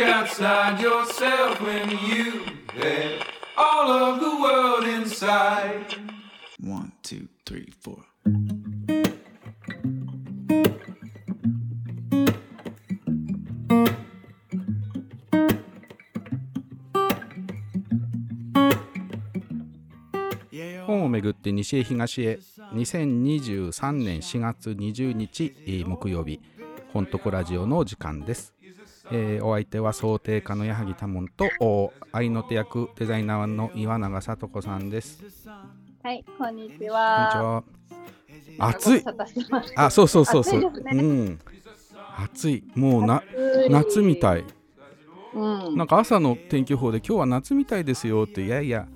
Look outside yourself when you had all of the world inside? One, two, three, four. 本をめぐって西へ東へ2023年4月20日えー木曜日本とこラジオの時間です、えーお相手は想定家の矢作多門とお愛の手役デザイナーの岩永聡子さんです。はい、こんにちこんにちは。は暑い。あそうそうそうそう。暑いね。うん。暑い。もうな夏みたい。うん。なんか朝の天気予報で今日は夏みたいですよっていやいや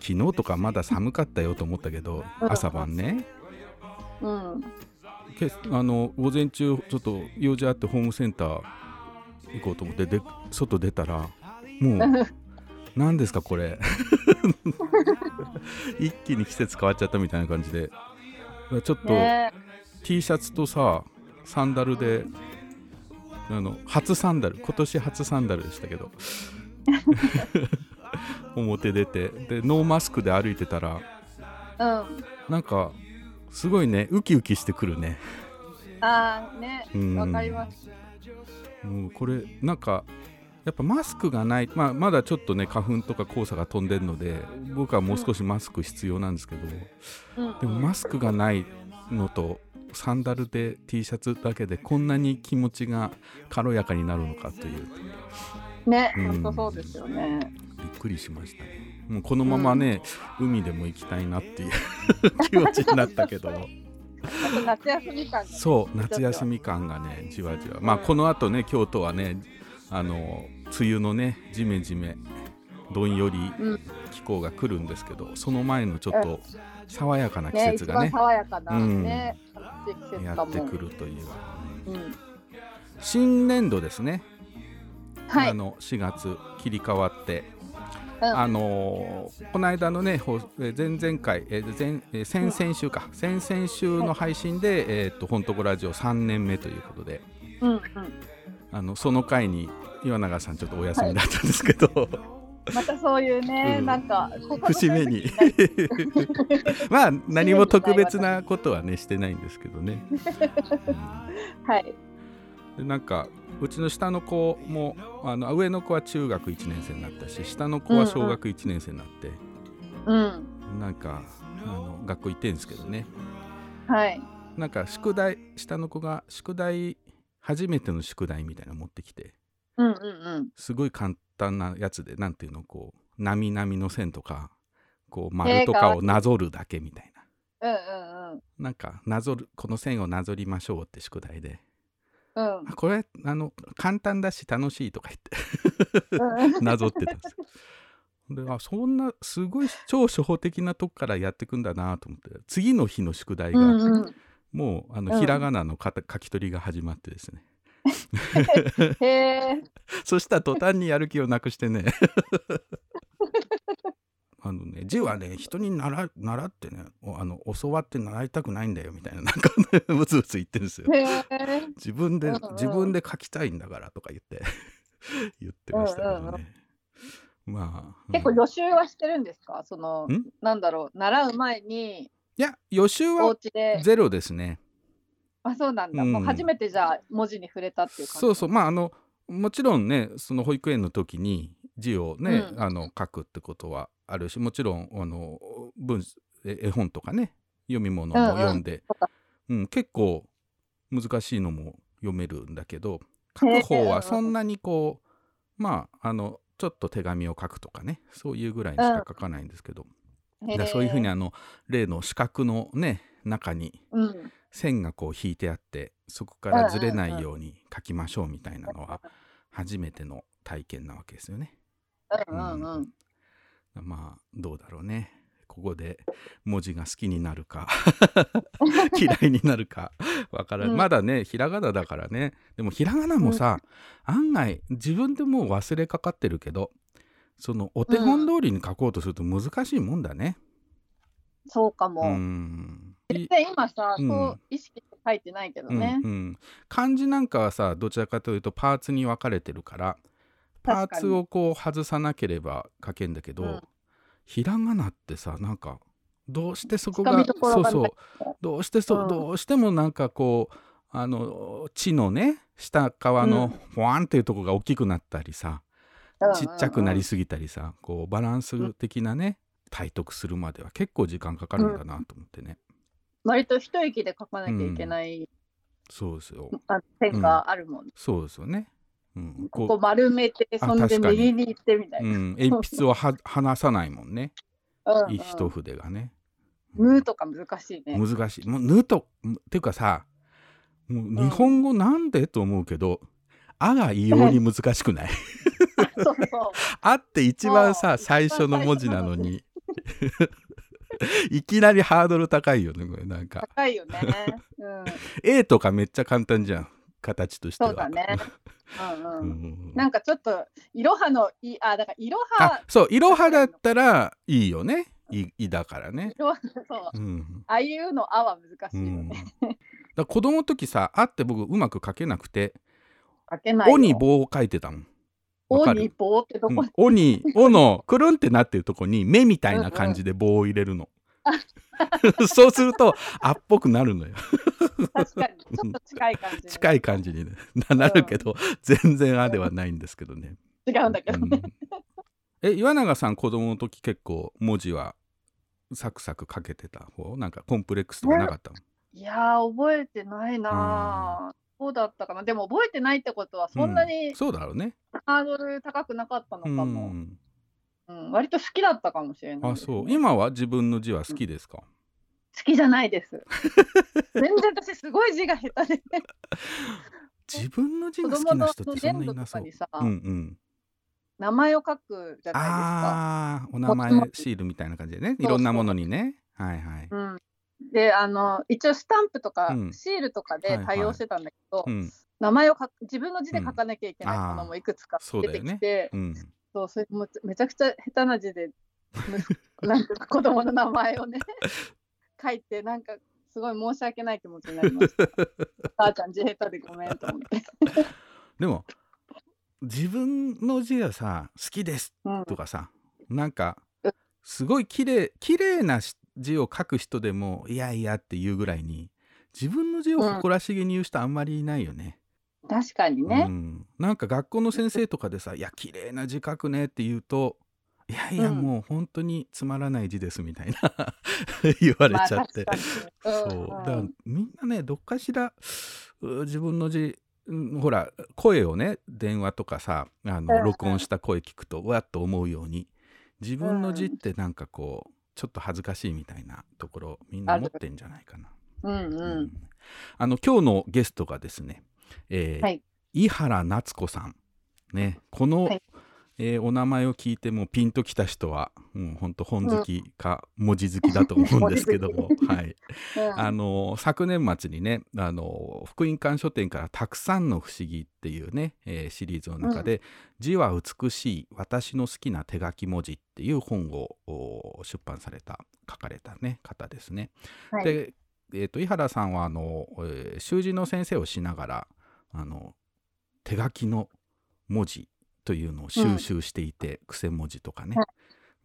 昨日とかまだ寒かったよと思ったけどうん。朝晩ね。うん。けあの午前中ちょっと用事あってホームセンター行こうと思ってで外出たらもう 何ですかこれ 一気に季節変わっちゃったみたいな感じでちょっとね T シャツとさサンダルであの初サンダル今年初サンダルでしたけど 表出てでノーマスクで歩いてたらうん。なんかすごいねウキウキしてくるねああ、ねうん。わかります。もうこれなんかやっぱマスクがない、まあ、まだちょっとね花粉とか黄砂が飛んでるので僕はもう少しマスク必要なんですけど、うん。でもマスクがないのとサンダルで T シャツだけでこんなに気持ちが軽やかになるのかという。ね、うん。本当そうですよね。びっくりしましたね。もうこのままね、海でも行きたいなっていう 気持ちになったけど夏休み感が。そう夏休み感がねじわじわまあこのあとね京都はねあの梅雨のねじめじめどんよりうん気候が来るんですけどその前のちょっと爽やかな季節がね爽やかなうんね、楽しい季節やって。くるといううん。新年度ですね、はい。あの4月切り替わって、うんあのーこの間のね前々回、えー前えー先々週か。先々週の配信で、えー、と本とこラジオ3年目ということで。うんうん。あのその回に岩永さんちょっとお休みだったんですけど、またそういうね、うん。なんか節目に。まあ何も特別なことはねしてないんですけどね、はい。うんでなんかうちの下の子もあの上の子は中学1年生になったし下の子は小学1年生になって、うん。なんかあの学校行ってんですけどねはい。なんか宿題下の子が宿題初めての宿題みたいなの持ってきてうんうんうん。すごい簡単なやつでなんていうのこうなみなみの線とかこう丸とかをなぞるだけみたいな、うんうんなんかなぞるこの線をなぞりましょうって宿題でうん。あこれあの簡単だし楽しいとか言うん。っ てなぞってたんですよであそんなすごい超初歩的なとこからやっていくんだなと思って次の日の宿題が、うんうん。もうあのうんひらがなのかた書き取りが始まってですね へえ。そしたら途端にやる気をなくしてねね字はね人に習習ってねおあの教わって習いたくないんだよみたいな なんかねブツブツ言ってるんですよ。自分で、うんうん自分で書きたいんだからとか言って 言ってましたけどね、うんうんまあ結構うん予習はしてるんですか？そのん？なんだろう習う前にいや予習おはゼロですね。あそうなんだ、うん。もう初めてじゃあ文字に触れたっていう感じ？そうそう。まああのもちろんねその保育園の時に字をね、うん。あの書くってことはあるしもちろんあの文え絵本とかね読み物も読んで、そっか。うん結構難しいのも読めるんだけど書く方はそんなにこうまああのちょっと手紙を書くとかねそういうぐらいにしか書かないんですけど、そういうふうにあの例の四角のね中にうん。線がこう引いてあってそこからずれないように書きましょうみたいなのは初めての体験なわけですよね。うんうん。うんまあどうだろうね。ここで文字が好きになるか 嫌いになるかわからない、うんまだねひらがなだからねでもひらがなもさ、案外自分でもう忘れかかってるけどそのお手本通りに書こうとすると難しいもんだね。そうかも、うん。今さ、うんそう意識して書いてないけどうんね。うん、漢字なんかはさどちらかというとパーツに分かれてるからパーツをこう外さなければ書けんだけど、うん。ひらがなってさなんかどうしてそこがそうそう。どうしてそ、うん。どうしてもなんかこうあの地のね下側のほわんっていうとこが大きくなったりさ、ちっちゃくなりすぎたりさ、こうバランス的なね体得するまでは結構時間かかるんだなと思ってね、割と一息で書かなきゃいけない、そうですよ。あ点があるもん、そうですよね、うん、ここ丸めてあそんで右に。行ってみたいうな。ん、鉛筆をは離さないもんね。うんうん。一筆がね、ムーとか難しいね。難しい。もう「ぬ」とっていうかさもう日本語なんで、と思うけど「あ」が異様に難しくない？そうそう。「あ」って一番さ最初の文字なのに。いきなりハードル高いよねこれなんか。高いよね。うん。A とかめっちゃ簡単じゃん形としてはそうだね。うんううん。んなんかちょっと、いろはのい、あ、だからいろあは、そういろはだったらいいよねいいだからねそう。うんああいうのあは難しういよん、だね。から子供の時さ「あ」って僕うまく書けなくて「書けないよ。お」に棒を書いてたもん。わおに棒ってどこ？うん、おに「お」のくるんってなってるとこに目みたいな感じで棒を入れるの。そうすると「あ」っぽくなるのよ。確かに、ちょっと近い感じに。近い感じに、ね、ななるけど、全然「あ」ではないんですけどね。違うんだけどね。うんえ岩永さん子供の時結構文字はサクサク書けてた方？なんかコンプレックスとかなかったの、いやー、覚えてないなぁ。そうだったかな。でも覚えてないってことは、そんなうにそうだろうね。ハードル高くなかったのかうも。ん、うん、割と好きだったかもしれないですね、あそう。今は自分の字は好きですか、好きじゃないです。全然私すごい字が下手で、自分の字子が好きな人ってそんないなそう。うんうん。名前を書くじゃないああーお名前シールみたいな感じでね。いろんなものにね。はいはい。ですか。うん、であの一応スタンプとか、うん。シールとかではいはい。対応してたんだけど、うん。名前を自分の字で書かなきゃいけないものもいくつか出てきて、うんそうそれもめちゃくちゃ下手な字でむ なんていうか子供の名前をね 書いてなんかすごい申し訳ない気持ちになりました。母ちゃん字下手でごめんと思って。でも自分の字はさ好きですうんとかさなんかうんすごい綺麗綺麗なし字を書く人でもいやいやっていうぐらいに自分の字を誇らしげに言う人あんまりいないよね。確かにうね。ん、なんか学校の先生とかでさ「いや綺麗な字書くね」って言うと「いやいやうん。もう本当につまらない字です」みたいな 言われちゃって、まあそう。うん。だからみんなねどっかしらう自分の字うんほら声をね電話とかさあの録音した声聞くとうわっと思うように自分の字ってなんかこうちょっと恥ずかしいみたいなところみんな持ってんじゃないかな。うんうん。うん。あの今日のゲストがですね、えーはい。井原夏子さん。ねこの、はい。えーお名前を聞いてもピンときた人はもう本当本好きか文字好きだと思うんですけども、はい、うんあの昨年末にねあの福音館書店から「たくさんの不思議」っていうね、えーシリーズの中で「字は美しい私の好きな手書き文字」っていう本をお出版された書かれた、ね、方ですね。はい。で、えー、と井原さんはあの、えー習字の先生をしながらあの手書きの文字というのを収集していて、癖文字とかね、はい。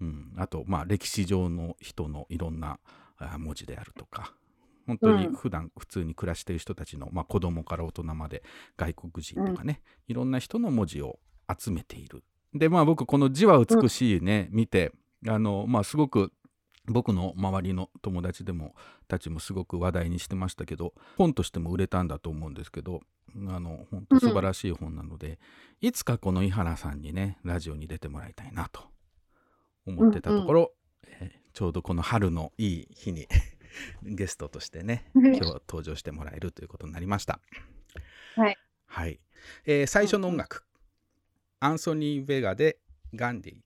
うん、あと、まあ、歴史上の人のいろんなあ文字であるとか。本当にうん。普段普通に暮らしている人たちの、まあ、子供から大人まで外国人とかね、いろんな人の文字を集めている。でまあ僕この「字は美しいね」見てあの、まあ、すごく僕の周りの友達でもたちもすごく話題にしてましたけど本としても売れたんだと思うんですけどあの本当素晴らしい本なので、いつかこの井原さんにねラジオに出てもらいたいなと思ってたところ、えーちょうどこの春のいい日に ゲストとしてね今日登場してもらえるということになりました。はい、はい。えー最初の音楽、アンソニー・ベガで「ガンディ」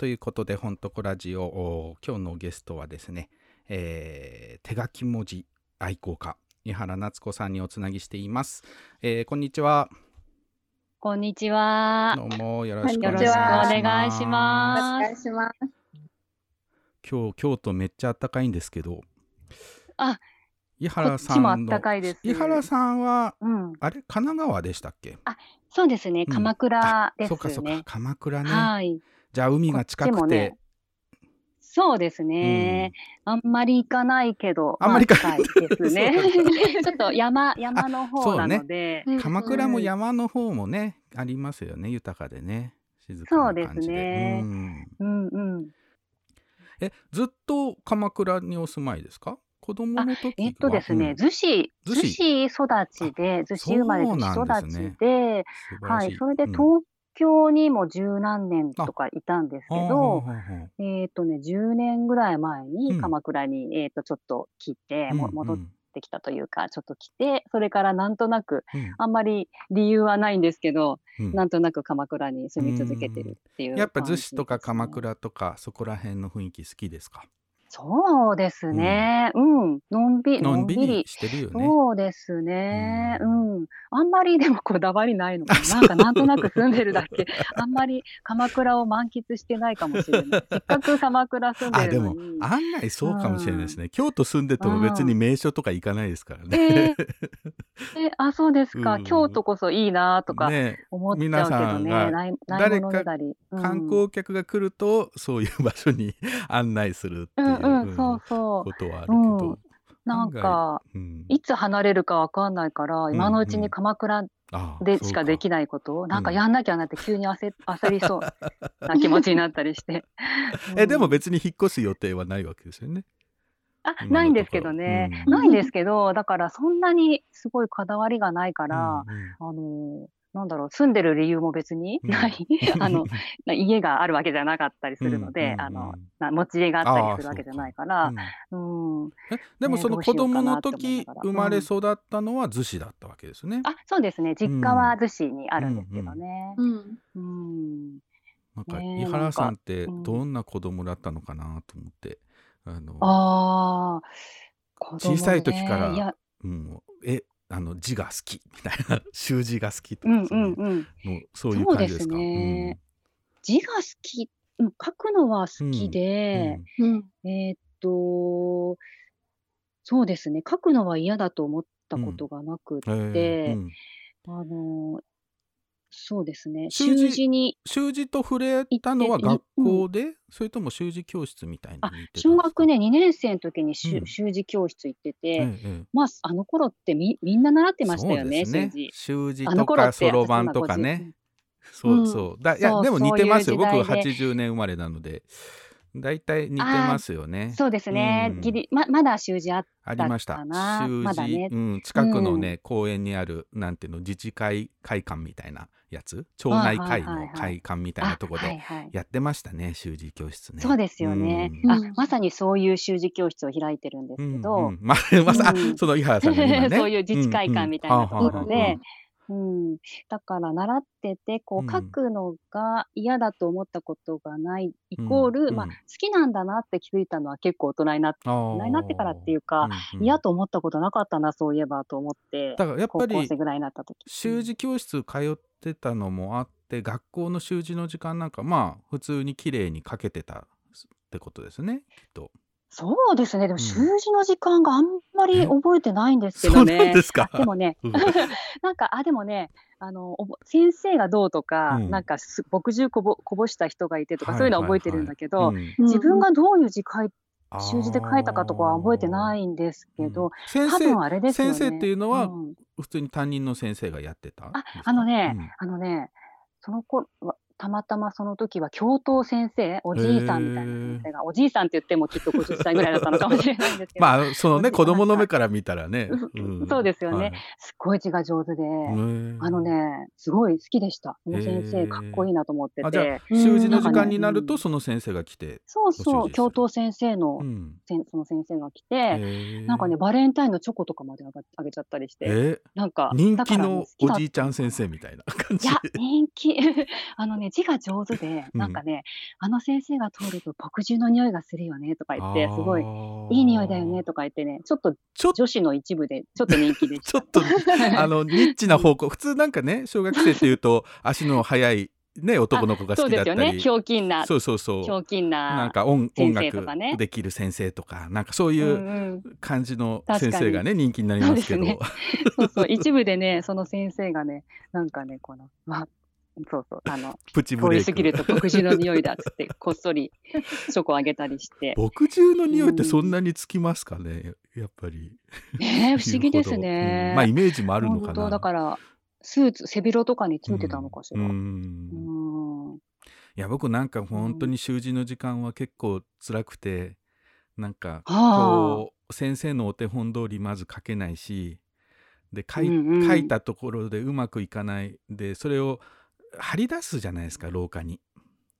ということで、本とこラジオ、お今日のゲストはですね、えー手書き文字愛好家、井原夏子さんにおつなぎしています。えーこんにちは。こんにちは。どうもよろしくお願いします。お。願いします。今日、京都めっちゃ暖かいんですけど、あ、井こ原さんの。井原さんは、うん、あれ神奈川でしたっけ？そうですね。うん鎌倉ですそうかそうかね。鎌倉ね。はい。じゃあ海が近くて。ね、そうですね。あんまり行かないけど、あんまり行かまあ近いですね。そうなん。ちょっと山山の方なので、鎌倉もうん山の方もね、ありますよね。豊かでね。静そうでかな感じで。すね。うん。うんうん。えずっと鎌倉にお住まいですか？子供の時は。えっとですね、うん。逗子。逗子。育ちで、逗子生まれそう逗子育ちで、はい、それでうん。東京にも十何年とかいたんですけど、えっ、とね、10年ぐらい前うん。に鎌倉に、えっ、と、ちょっと来て、もうん。戻ってきたというか、ちょっと来て、それからなんとなく、うん。あんまり理由はないんですけど、うん。なんとなく鎌倉に住み続けてるっていう、やっぱ逗子とか鎌。倉とかそこら辺の雰囲気好きですか？そうですね。うん。のんびり、のんびりしてるよねそうですね。ううん。あんまりでもこだわりないのかな。なんかなんとなく住んでるだけ。あんまり鎌倉を満喫してないかもしれない。せっかく鎌倉住んあでもでるのに。案外そうかもしれないですね、京都住んでても別に名所とか行かないですからね、えあ、そうですか。うん京都こそいいなとかね思っちゃうけ皆さどね。んがないない誰かものねだり。うん観光客が来るとそういう場所に案内するっていうう、んうん、そうそう。ことはあるけど、なんか、うん。いつ離れるかわかんないから、今のうちに鎌倉でしかできないことを、なんかうんやんなきゃなって急に焦焦りそうな気持ちになったりして。えでもうん別に引っ越す予定はないわけですよね。あないんですけどね、ないんですけど、だからそんなにすごいこだわりがないから、うんあのなんだろう、住んでる理由も別にうん。ない、あの、家があるわけじゃなかったりするので、うんうんあの、な持ち家があったりするわけじゃないからう、ん。うん。えでもねその子供の時生まれ育ったのは逗子だったわけですね、あ、そうですね、実家は逗子にあるんですけどね。うん。うん。なんか井原さんってどんな子供だったのかなと思って、あの。あね。小さい時からうん、えあの字が好きみたいな習字が好きとうんかそうん。うん。うのそういう感じですか？ね。字が好き、うん書くのは好きうんで、うん。えーっと、そうですね、書くのは嫌だと思ったことがなくって、うん。えーうん。あの、そうですね、習字に、習字と触れたのは学校で、それとも習字教室みたいに行あってたんですか？小学ね、2年生の時に習字教室行ってて、えええまあ、あの頃ってみみんな習ってえましたよね、そうです習字。とかそろばんとかね。そうそう。だいやでも似てますよ。僕そういう時代で。80年生まれなので、だいたい似てますよね。そうですね、うんギリままだ習字あっありました。習字、まだねうん、近くのね、公園にあるなんていうの自治会会館みたいなやつ、町内会の会館みたいなとこあはいではい。やってましたね、習字教室ね。そうですよね、うん。あうんまさにそういう習字教室を開いてるんですけど、うんうん。ままさ、あうん。その井原さんね。そういう自治会館みたいなところで、うん。だから習っててこう書くのが嫌だと思ったことがないイコール、まあ、うん。うん好きなんだなって気づいたのは結構大人になって大人になってからっていうか、うんうん。嫌と思ったことなかったなそういえばと思ってだからやっぱり高校生ぐらいになった時習字教室通ってたのもあって学校の習字の時間なんかまあ普通に綺麗に書けてたってことですねきっと。そうですね。でもん。習字の時間があんまりえ？覚えてないんですけそうどね。なんですか？あでもね、うん。なんか、あ、でもね、あの、おぼ先生がどうとか、うん。なんかす、墨汁こぼこぼした人がいてとか、はいそういうのは覚えてるんだけど、うん。自分がどういう字書い習字で書いたかとかは覚えてないんですけど、うん。先多分生あれです。先生っていうのはん。普通に担任の先生がやってたんあですか、あのね、うん。あのね、その子は、たまたまその時は教頭先生、おじいさんみたいな先生が、おじいさんって言ってもきっと50歳ぐらいだったのかもしれないんですけど、まあそのねうん 子供の目から見たらね、うん。そうですよね。すっごい字が上手で、はいあのね、すごい好きでした。その先生、かっこいいなと思ってて。習字の時間うんになるとうん。その先生が来て、そうそう、教頭先生の、うん。その先生が来て、なんかね、バレンタインのチョコとかまであげちゃったりして、え？なんか、人気のおじいちゃん先生みたいな感じ。いや、人気、あのね、字が上手で、うん。なんかね、あの先生が通ると墨汁の匂いがするよねとか言って、すごいいいい匂いだよねとか言ってね、ちょっと女子の一部でちょっと人気でしちょっと あのニッチな方向普通なんかね小学生っていうと足の速いね男の子が好きだったり。ですよね。ひょうきんな、そうそうそう。ひょうきんな。なんか音先音生とかね。楽できる先生とかなんかそういううんうん。感じの先生がね人気になりますけど。そうですそうそう、一部でね、その先生がね、なんかね、この、わそうそう、あの、プチブレイ通り過ぎるクと墨汁の匂いだっつって、こっそりチョコあげたりして。墨汁の匂いってそんなにつきますかね？やっぱり。ねえ不思議ですね。うん。まあイメージもあるのか本当なだから、スーツ、背広とかについてたのかしら。ううん。ん。いや僕なんか本当に習字の時間は結構辛くてなんかはあ。こう先生のお手本通りまず書けないしで書い,、うんうん。書いたところでうまくいかない。でそれを張り出すじゃないですか廊下に。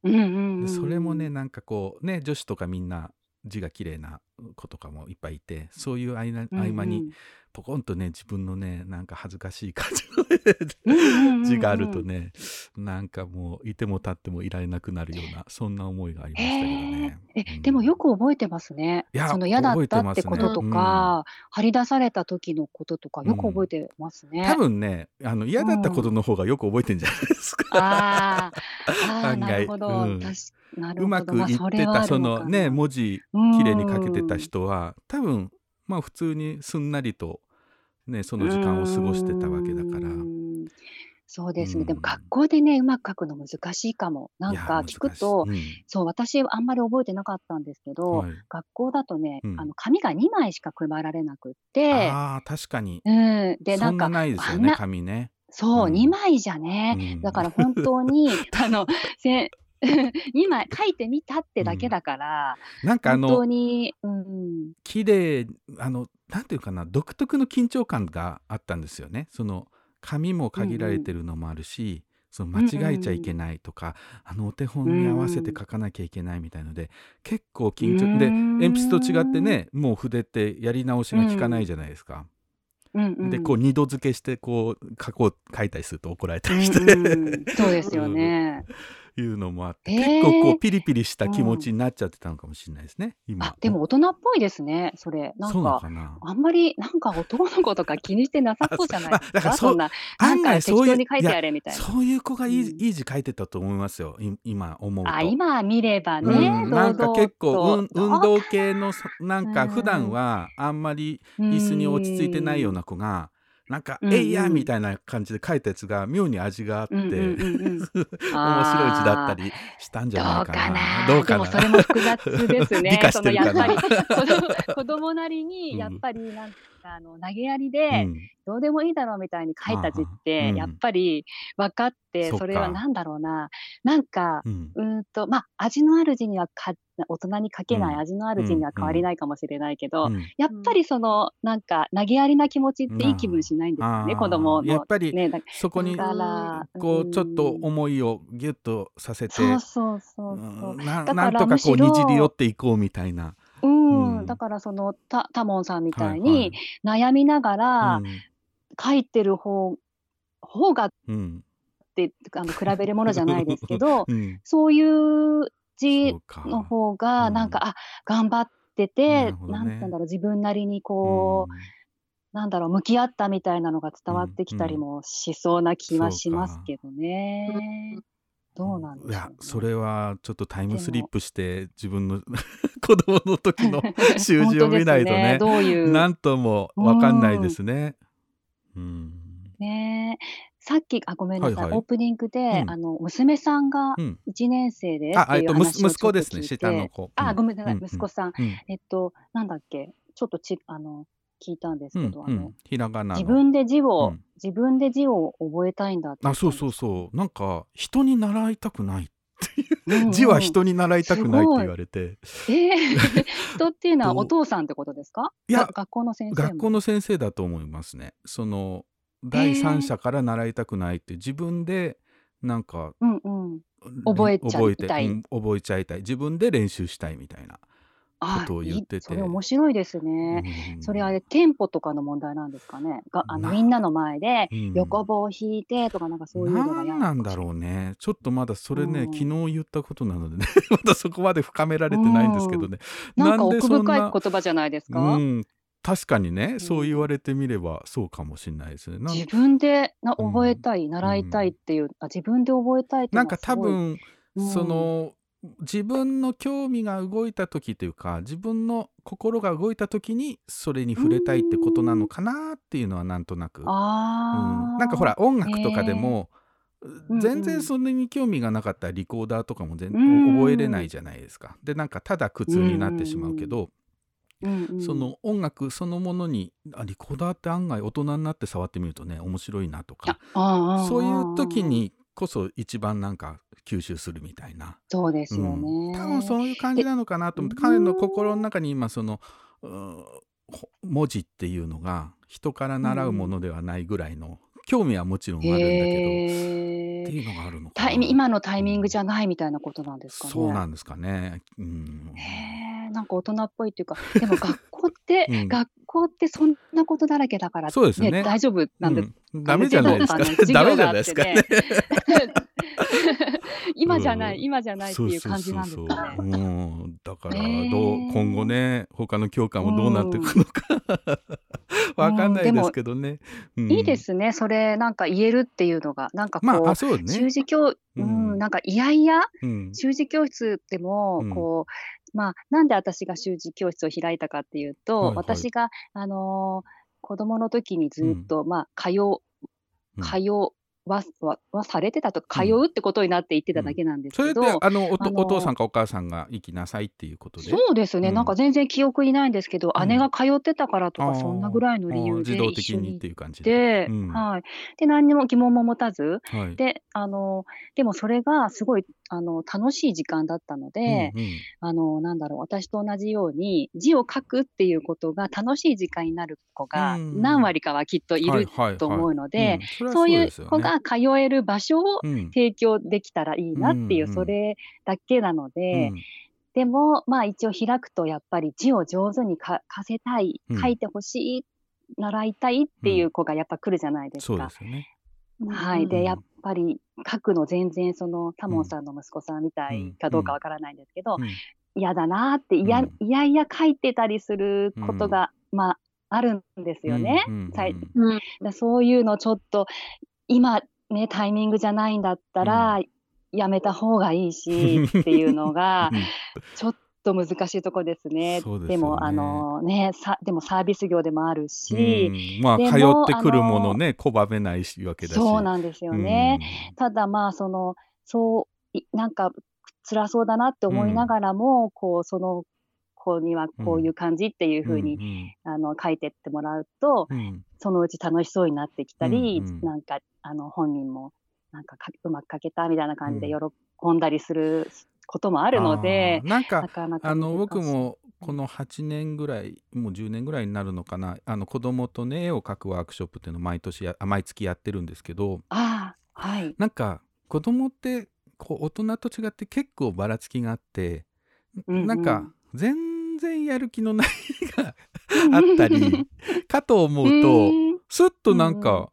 うんうんうんでそれもねなんかこうね女子とかみんな字が綺麗な子とかもいっぱいいてそういう合間にポコンとね自分のねなんか恥ずかしい感じうんうんうんうんの字があるとねなんかもういても立ってもいられなくなるようなそんな思いがありましたけどね。え、うんでもよく覚えてますね。その嫌だったってこととか、張り出された時のこととか、よく覚えてますね。多分ねあの嫌だったことの方がよく覚えてんじゃないですか。あーあなるほど。うんうほど。まくいってたそるのね文字綺麗に書けてた人は多分まあ普通にすんなりとねその時間を過ごしてたわけだから。うん。そうですね。でもうん学校でね、うまく書くの難しいかも。なんか聞くと、難しい。そう、私あんまり覚えてなかったんですけうんど、はい。学校だとね、うん。あの紙が2枚しか配られなくって、ああ確かに。うん、で、なんか、なないですよね紙ね。そう、うん。2枚じゃね、うん。だから本当に、あの、せ 2枚書いてみたってだけだから、なんかあ本当のに、うん、綺麗あのなんていうかな独特の緊張感があったんですよね。その紙も限られてるのもあるし、その間違えちゃいけないとか、あのお手本に合わせて書かなきゃいけないみたいので、結構緊張でうん鉛筆と違ってねもう筆ってやり直しが効かないじゃないですか。うん、うん。でこう二度付けしてこう書こう書いたりすると怒られたうんりして、うんそうですよね。いうのもあって、えー。結構こうピリピリした気持ちになっちゃってたのかもしれないですね、今あ、でも大人っぽいですね、それ。なんか、かな？あんまり、なんか男の子とか気にしてなさそうじゃないですか？あだからそんな、なん案か適当に書いてやれみたいな。そういう子がいい,、うん。いい字書いてたと思いますよい今思うと。あ、今見ればね、うん、なんか結構、うん、運動系のそなんかうん。普段はあんまり椅子に落ち着いてないような子がなんか「うんえいや!」みたいな感じで書いたやつが妙に味があって、面白い字だったりしたんじゃないかな。どうかな。それも複雑ですね。やっぱり 子供なりうんにやっぱりなんかあの投げやりうで、ん。どうでもいいだろうみたいに書いた字って、うんやっぱり分かって、それはなんだろうな、なんか、うん。うーんと、まあ、味のある字にはか、大人に書けないうん。味のある字には変わりないかもしれないけど、うん。やっぱりその、なんか、投げやりな気持ちっていい気分しないんですよね、子供の。やっぱりね、だそこにこうちょっとうん。思いをギュッとさせてそうそうそうそう。うんななんとかこうにじり寄っていこうみたいな。うん、うん。だからそのたタモンさんみたいはいに悩みながらうん。書いてる方,、方がっうんてあの比べるものじゃないですけど うん。そういう字そうか。の方がうん。なんか、あ頑張ってなてるほどね。なんて言うんだろう自分なりにこう、なんだろう向き合ったみたいなのが伝わってきたりもしそうな気はしますけどね。どうなんでしょう、ね、いやそれはちょっとタイムスリップして自分の 子供の時の習字を見ないとね本当ですどういうなんともわかんないですね。うん。ね。えさっきあごめんなさい、はいはい。オープニングで、うん。あの娘さんがうん。1年生でっていうあえっと息話を息子ですね。下の子。あごめんなさい、うん息子さん、うん。えっとなんだっけ。ちょっとちあの聞いたんですうんけど、あのうん、ひらがなの。自分で字を、うん。自分で字を覚えたいんだって言あそうそうったんですそう。なんか人に習いたくないう。んうん。字は人に習いたくないって言われて、えー 人っていうのはお父さんってことですか？いやが学校の先生も。学校の先生だと思いますね。その第三者から習いたくないって自分でなんかうんうん。覚えちゃいたい。覚えてうん覚えちゃいたい。自分で練習したいみたいなあことを言ってて。それ面白いですね。うんそれあれテンポとかの問題なんですかね。があのなみんなの前でうん。横棒を引いてとかなんかそういうのが嫌何なんだろうね。ちょっとまだそれね、うん。昨日言ったことなのでね。まだそこまで深められてないんですけどね、なんかで奥深い言葉じゃないですか？うん、確かにね、ん。そう言われてみればそうかもしれないですね。なん自分でなうん。覚えたい、習いたいっていう、あ自分で覚えたいっていうなんかのはすごい多分、うん。その自分の興味が動いた時というか自分の心が動いた時にそれに触れたいってことなのかなっていうのはなんとなく、うん。なんかほら音楽とかでも、うん全然それに興味がなかったらリコーダーとかも全うん。覚えれないじゃないですか。でなんかただ苦痛になってしまうけど、うんうん。その音楽そのものにあリコーダーって案外大人になって触ってみるとね面白いなとか。そういう時にこそ一番なんか吸収するみたいな。そうですよね、うん。多分そういう感じなのかなと思ってで彼の心の中に今その文字っていうのが人から習うものではないぐらいの興味はもちろんあるんだけど、っていうのがあるのか今のタイミングじゃないみたいなことなんですかね。そうなんですかね。うん、へえ、なんか大人っぽいっていうか、でも学校って、うん。学校ってそんなことだらけだから、そうですよね大丈夫なんです。うん。ダメじゃないですか。あの授業ダメじゃないですか。ねね。今じゃない、うん。今じゃないっていう感じなんですかね。だからどう、へー今後ね他の教科もどうなっていくのか、わかんないですけどね。うん。いいですね、それなんか言えるっていうのが、なんかこう、まああそうね。習字教、ううんん、なんかいやいや、うん。習字教室でもうん。こう、まあなんで私が習字教室を開いたかっていうと、はいはい。私があのー子供の時にずっと、まあ通ううん。通わははされてたとか通うってことになって言ってただけなんですそれけど、であのおとあのお父さんかお母さんが行きなさいっていうことで。そうですね、うん。なんか全然記憶にないんですけど、うん。姉が通ってたからとか、そんなぐらいの理由で自動的一緒に行っにっていう感じで。はい。で、何にも疑問も持たず、はい。で、あの、でもそれがすごい、あの、楽しい時間だったので、うんうん。あの、なんだろう、私と同じように字を書くっていうことが楽しい時間になる子がうん何割かはきっといると思うので、ん。そういう子が通える場所をうん。提供できたらいいなっていう、うんうんそれだけなので、うん。でも、まあ一応開くとやっぱり字を上手にか書せたいうん、書いてほしい、習いたいっていう子がやっぱ来るじゃないですそうか。ですよね。はい。で、うんやっぱり書くの全然そのタモンさんの息子さんみたいかどうかわからないんですけど、うん。嫌だなーっていや,、うん。いやいや書いてたりすることが、まああるんですよね。うんうんさいうん。うん。だそういうのちょっと今ねタイミングじゃないんだったら、やめた方がいいしっていうのが うん。ちょっと難しいとこですね。ですよね。もあのねさでもサービス業でもあるし、うん。まあで通もってくるものね拒めないしわけだし。そうなんですよね。ただまあそのそういなんか辛そうだなって思いながらも、こうその子にはこういう感じっていうふうに、んあの書いてってもらうと、うん。うんそのうち楽しそうになってきたり、うんうんなんかあの本人もなんかかうまく書けたみたいな感じでう喜んだりすることもあるのでなんなかあの僕もこの8年ぐらいもう10年ぐらいになるのかな。あの子供とね絵を描くワークショップっていうのを毎年毎月やってるんですけどああはい。なんか子供ってこう大人と違って結構ばらつきがあって、うんうん。なんか全然やる気のない絵が あったりかと思うとん。すっとなんか、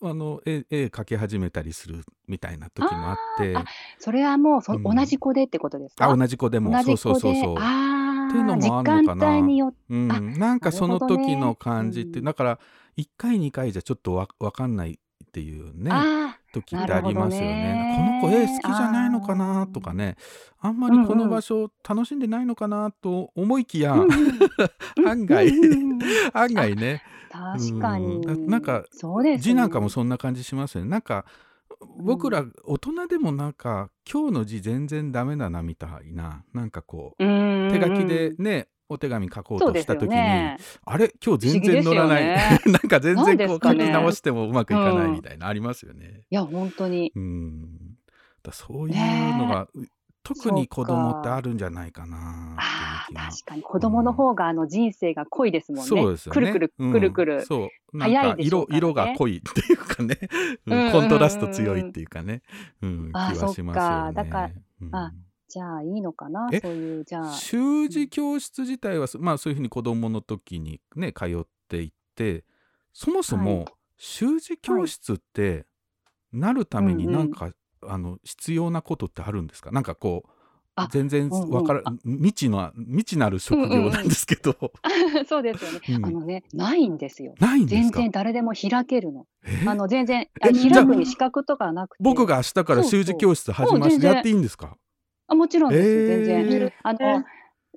あの絵絵描き始めたりするみたいな時もあって。あそれはもうそ、うん同じ子でってことですか？あ同じ子でも。同じそう子で。そうそう。そう。あっていうのもあ時あんのかな。間帯によってうん。あ、なんかその時の感じって、うん。だから1回2回じゃちょっとわわかんないっていうねあ時ってありますよね。なるほどねこの子絵好きじゃないのかなとかね。あんまりこの場所楽しんでないのかなと思いきや、あ、うんうん。案外うんうんうん。案外ね確かに、うんななんかね、字なんかもそんな感じしますよね。なんか僕ら大人でもなんか今日の字全然ダメだなみたいな。なんかこううん手書きでねお手紙書こうとした時に、ね。あれ？今日全然乗らない、不思議ですよ なんか全然こう書き直してもうまくいかないうんみたいな、ありますよね。いや、本当に。うん。だそういうのが、特に子供ってあるんじゃないかなあ確かに子供の方があの人生が濃いですもんね。そうですよね。くるくるうん。くるくる。そう。なんか早いでしょ色色が濃いっていうかね、コントラスト強いっていうかね、うん、あ気はしますよね。そっか。だからうん。あじゃあいいのかな？えそういうじゃあ習字教室自体は、まあそういうふうに子供の時にね通っていってそもそはも習字教室ってなるためになんか、あの必要なことってあるんですか？なんかこうあ全然うんうん。わから、あ。未知の未知なる職業なんですけど、そうですよね、うん。あのねないんですよ。ないんですか？全然誰でも開けるの。え？あの全然開くに資格とかはなくて。僕が明日から習字教室始めますそうそうそうやっていいんですか？あもちろんです、えー。全然。あの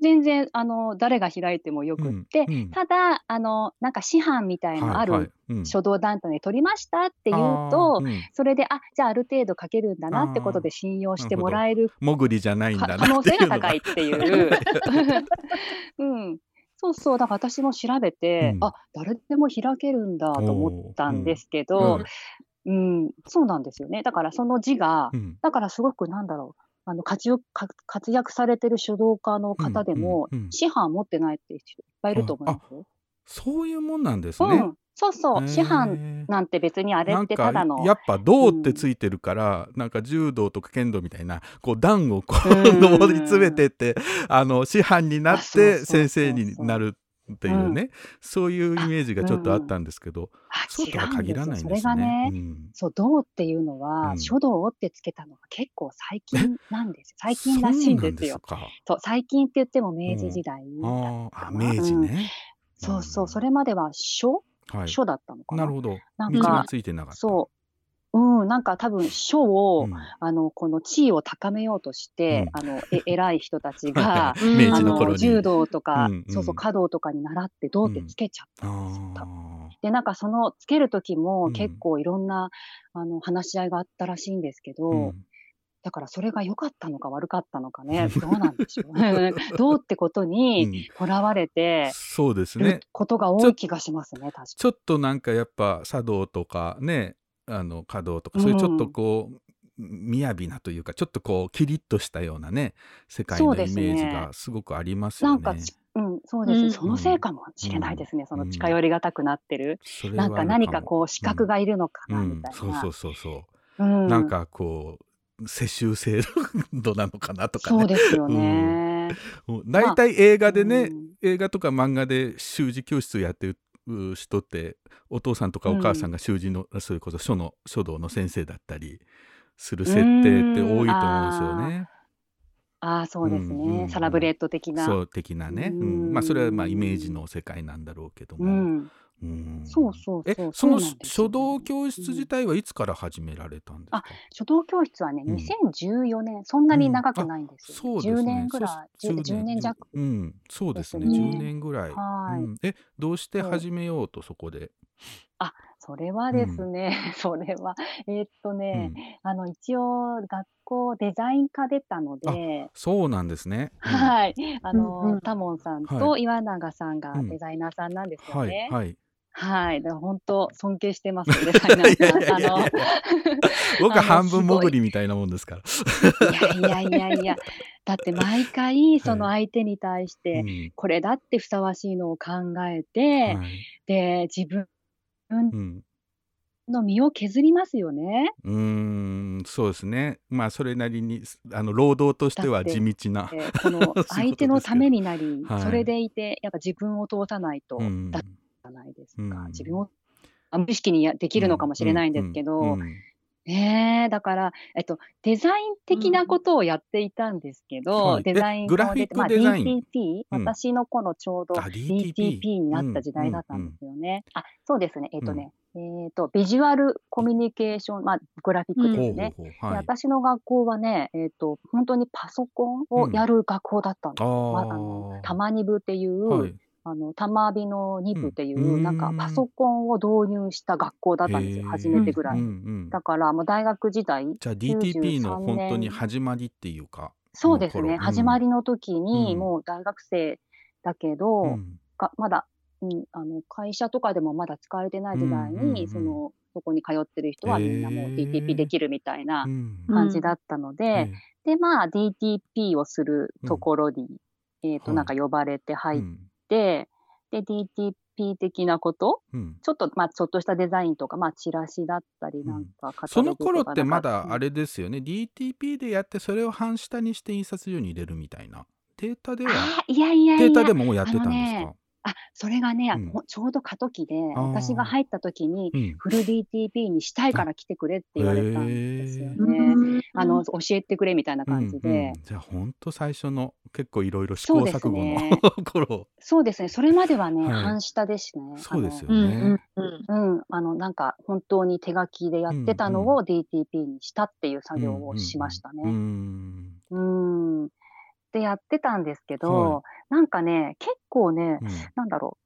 全然あの誰が開いてもよくって、うんうん。ただあのなんか師範みたいのある書道団体で取りましたって言うあと、ーうん。それであじゃあある程度書けるんだなってことで信用してもらえる潜りじゃないんだ可能性が高いっていう。うん、そうそう。だから私も調べて、うん。あ誰でも開けるんだと思ったんですけど、うん。そうなんですよね。だからその字が、うん。だからすごくなんだろうあの活躍か活躍されてる書道家の方でも、うんうんうん。師範持ってないって人いっぱいいると思います？よ。そういうもんなんですね。うん、そうそう。師範なんて別にあれってただの。やっぱ銅ってついてるから、なんか柔道とか剣道みたいなこう段をこううん。上り詰めてってあの師範になって先生になるっていうね、そういうイメージがちょっとあったんですけど、あそうとは限らないんですね。それがね、うんそう、銅っていうのは、うん書道ってつけたのが結構最近なんですよ。最近らしいんですよ。そう最近って言っても明治時代。あーあ明治うんね。そうそう、それまでは書、はい。書だったのかな。なるほど。なん道がか、ついてなかった。そう、うん、なんか多分書を、うん。あの、この地位を高めようとして、あの、え偉い人たちが、うん。明あ治の頃に。柔道とか、うんうん。そうそう、華道とかに習って銅ってつけちゃった。んですよ。多分あで、なんかそのつける時うもん。結構いろんな、あの話し合いがあったらしいんですけど、ーうん。だからそれが良かったのか悪かったのかね、どうなんでしょう。どうってことにうん。とらわれてそうでするね。ことが多い気がしますね、確かちょっとなんかやっぱ茶道とかねあの華道とかそういうちょっとこう、雅なというかちょっとこうキリッとしたようなね世界のイメージがすごくありますよね。んかち、うん、そうです、うん。そのせいかもしれないですね、うん。その近寄りがたくなってる。それはなんか何かこう資格がいるのかうん。な、みたいな。そうそうそうそう、うん。なんかこう世襲制度なのかなとかね。そうですよね。大体映画でね、うん。映画とか漫画で習字教室やってる人ってお父さん。とかお母さん。が習字の、それこそ書の書道の先生だったりする設定って多いと思うんですよね。ああ、そうですね、うん。うんサラブレッド的な。そう的なね、うん。うんまあそれはまあイメージの世界なんだろうけども、うそうそうえその書道教室自体はいつから始められたんですか、書道教室はね、うん。2014年、そんなに長くないんですよ、そうですね。10年ぐらい、そう 10, 10年弱。うん。そうですね。ですね。10年ぐらい、はい。うん。えどうして始めようとそこで、それはですね、それは、えーっとうね、ん、あの、一応、学校デザイン科出たので、そうなんですね、うん。はい、あの、うんうん。タモンさんはと岩永さんがうん。デザイナーさんなんですよはいね。はいはい、だから本当尊敬してます、あの僕は半分潜りみたいなもんですから。いやいやいやいや、だって毎回その相手に対して、うん。これだってふさわしいのを考えて、はい。で、自分うん。の身を削りますよね。うーんそうですね。まあそれなりにあの労働としては地道な、えーこの相手のためになり、はい。それでいて、やっぱ自分を通さないとうんゃないですか。うん。自分をあ無意識にやできるのかもしれないんですけど、うんうんうんねえだから、えっと、デザイン的なことをやっていたんですけど、はい。デザインえグラフィックまあ、DTP、うん。私の頃ちょうどあ DTP になった時代だったんですよね。あ、そうですね。えっとね、えっと、ビジュアルコミュニケーション、まあ、グラフィックですね。私の学校はね、えっと、本当にパソコンをやる学校だったんです。まあ、あーの、たまに部っていう、はいあの、たまびの2部っていうう、んなんかパソコンを導入した学校だったんですよ。初めてぐらい。だから、もう大学時代、じゃあ DTP の93本当に年始まりっていうかそうですね、始まりの時に、うん。もう大学生だけど、うん。がまだ、うん、あの会社とかでもまだ使われてない時代に、そのそこに通ってる人はみんなもう DTP できるみたいなうん。感じだったので、はいで、まあ DTP をするところに、えっ、と、はいなんか呼ばれて入っうんて、で、DTP 的なこと？うん。ちょっと、まあ、ちょっとしたデザインとか、まあ、チラシだったり、なんか、カタその頃ってまだあれですよね、DTP でやってそれを半下にして印刷所に入れるみたいな。データでは？いやいやいや。データでもやってたんですか、あ、それがね、うんほちょうど過渡期で、私が入った時に、うんフル DTP にしたいから来てくれって言われたんですよへね。あの、教えてくれみたいな感じで。うんうんじゃあ本当最初の結構いろいろ試行錯誤の、ね 頃そうですね。それまではね、はい半下ですね。そうですようんね。うんうん、あの、なんか、本当に手書きでやってたのうんを DTP にしたっていう作業をしましたうんうね。んうん。で、やってたんですけはど、なんかね、結構ね、うんなんだろう。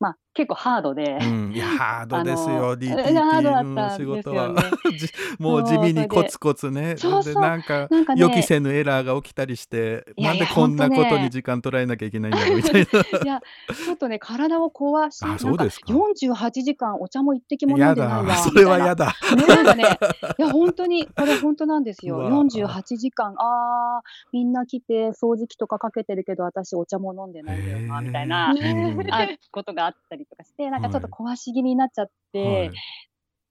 まあ、結構ハードで、うんいやハードですよ、DTP の仕事はよね。じ もう地味にコツコツね。そうそう。でなんかね予期せぬエラーが起きたりしていないんでこんなことに時間取られなきゃいけないんだろうみたいな。いや、ちょっとね、体を壊し、あそうですか。48時間お茶も一滴も飲やんでないわ。だ それはやだ。だ。ね、なんかね、いや、本当に、これ本当なんですよ。うわ。48時間、あー、みんな来て掃除機とかかけてるけど、私お茶も飲んでないんだよな、みたいな、うん。あことがあったりとかして、なんかちょっと壊し気味になっちゃって、はい。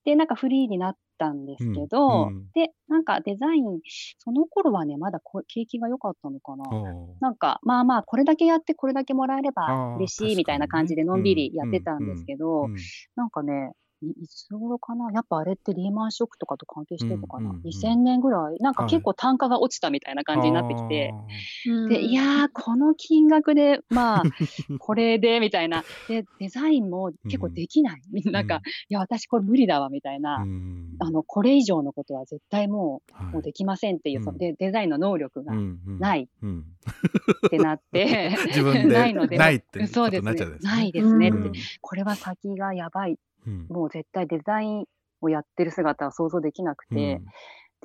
で、なんかフリーになったんですけど、うんうん。で、なんかデザイン、その頃はね、まだこ景気が良かったのかな。おなんか、まあまあ、これだけやってこれだけもらえれば嬉しいみたいな感じでのんびりやってたんですけど、う。んなんかね、いいつ頃かな？やっぱあれってリーマンショックとかと関係してるのかな、うんうんうん ?2000 年ぐらい？なんかはい。結構単価が落ちたみたいな感じになってきて、うん。で、いやー、この金額で、まあ、これで、みたいな。で、デザインも結構できない。なん。か、いや、私これ無理だわ、みたいな。うん。あの、これ以上のことは絶対もう、はい。もうできませんっていう、うん。そのでデザインの能力がうんうん。ない。うん。ってなって、自分でないので、ないってそうですねなっちゃうん。ですね。ないですねって、うん。これは先がやばい。うん。もう絶対デザインをやってる姿は想像できなくて、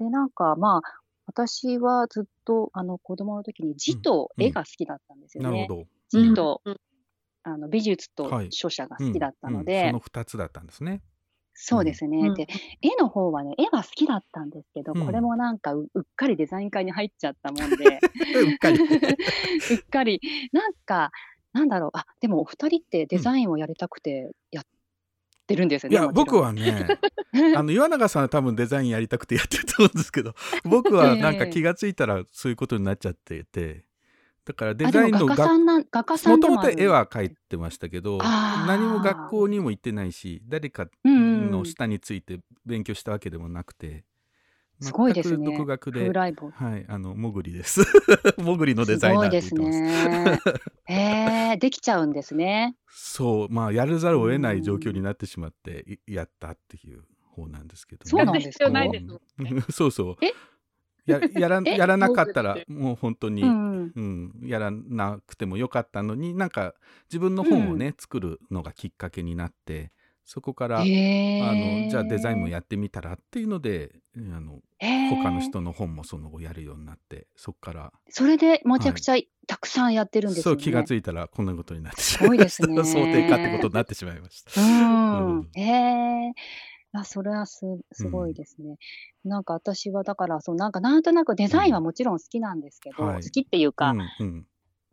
うん。で、なんかまあ、私はずっとあの子供の時に字と絵が好きだったんですよね。なるほど。字と、うん。あの美術とはい。書写が好きだったのうん。で、その二つだったんですね。そうですね、うん。で、絵の方はね、絵は好きだったんですけど、うん。これもなんかううっかりデザイン科に入っちゃったもんで、うっかり。うっかり、なんか、なんだろう、あ、でもお二人ってデザインをやりたくてやってるんですよね。いや僕はね あの岩永さんは多分デザインやりたくてやってると思うんですけど 僕はなんか気がついたらそういうことになっちゃっててだからデザインの画家さもともと絵は描いてましたけど何も学校にも行ってないし誰かうんの下について勉強したわけでもなくてすごいですね。独学で。はいあのもぐりです。もぐりのデザイナーですね。へえ、できちゃうんですね。そうまあやるざるを得ない状況になってしまっていやったっていう方なんですけどね、そうなんですかやる必要ないですもんうんそうそう。え？ややら え？やらなかったらもう本当に、ううん。ん。やらなくてもよかったのになんか自分の本をね、作るのがきっかけになってそこから、へえ。あのじゃあデザインもやってみたらっていうのであのへー他の人の本もその後やるようになってそこからそれでめちゃくちゃたくさんやってるんですよね。そう気がついたらこんなことになってしすまいましたごいですね。想定かってことになってしまいました。うんうん。へえ。あ、それはす、すごいですね。なんか私はだから、そう、なんかなんとなくデザインはもちろん好きなんですけど、はい好きっていうか、うんうん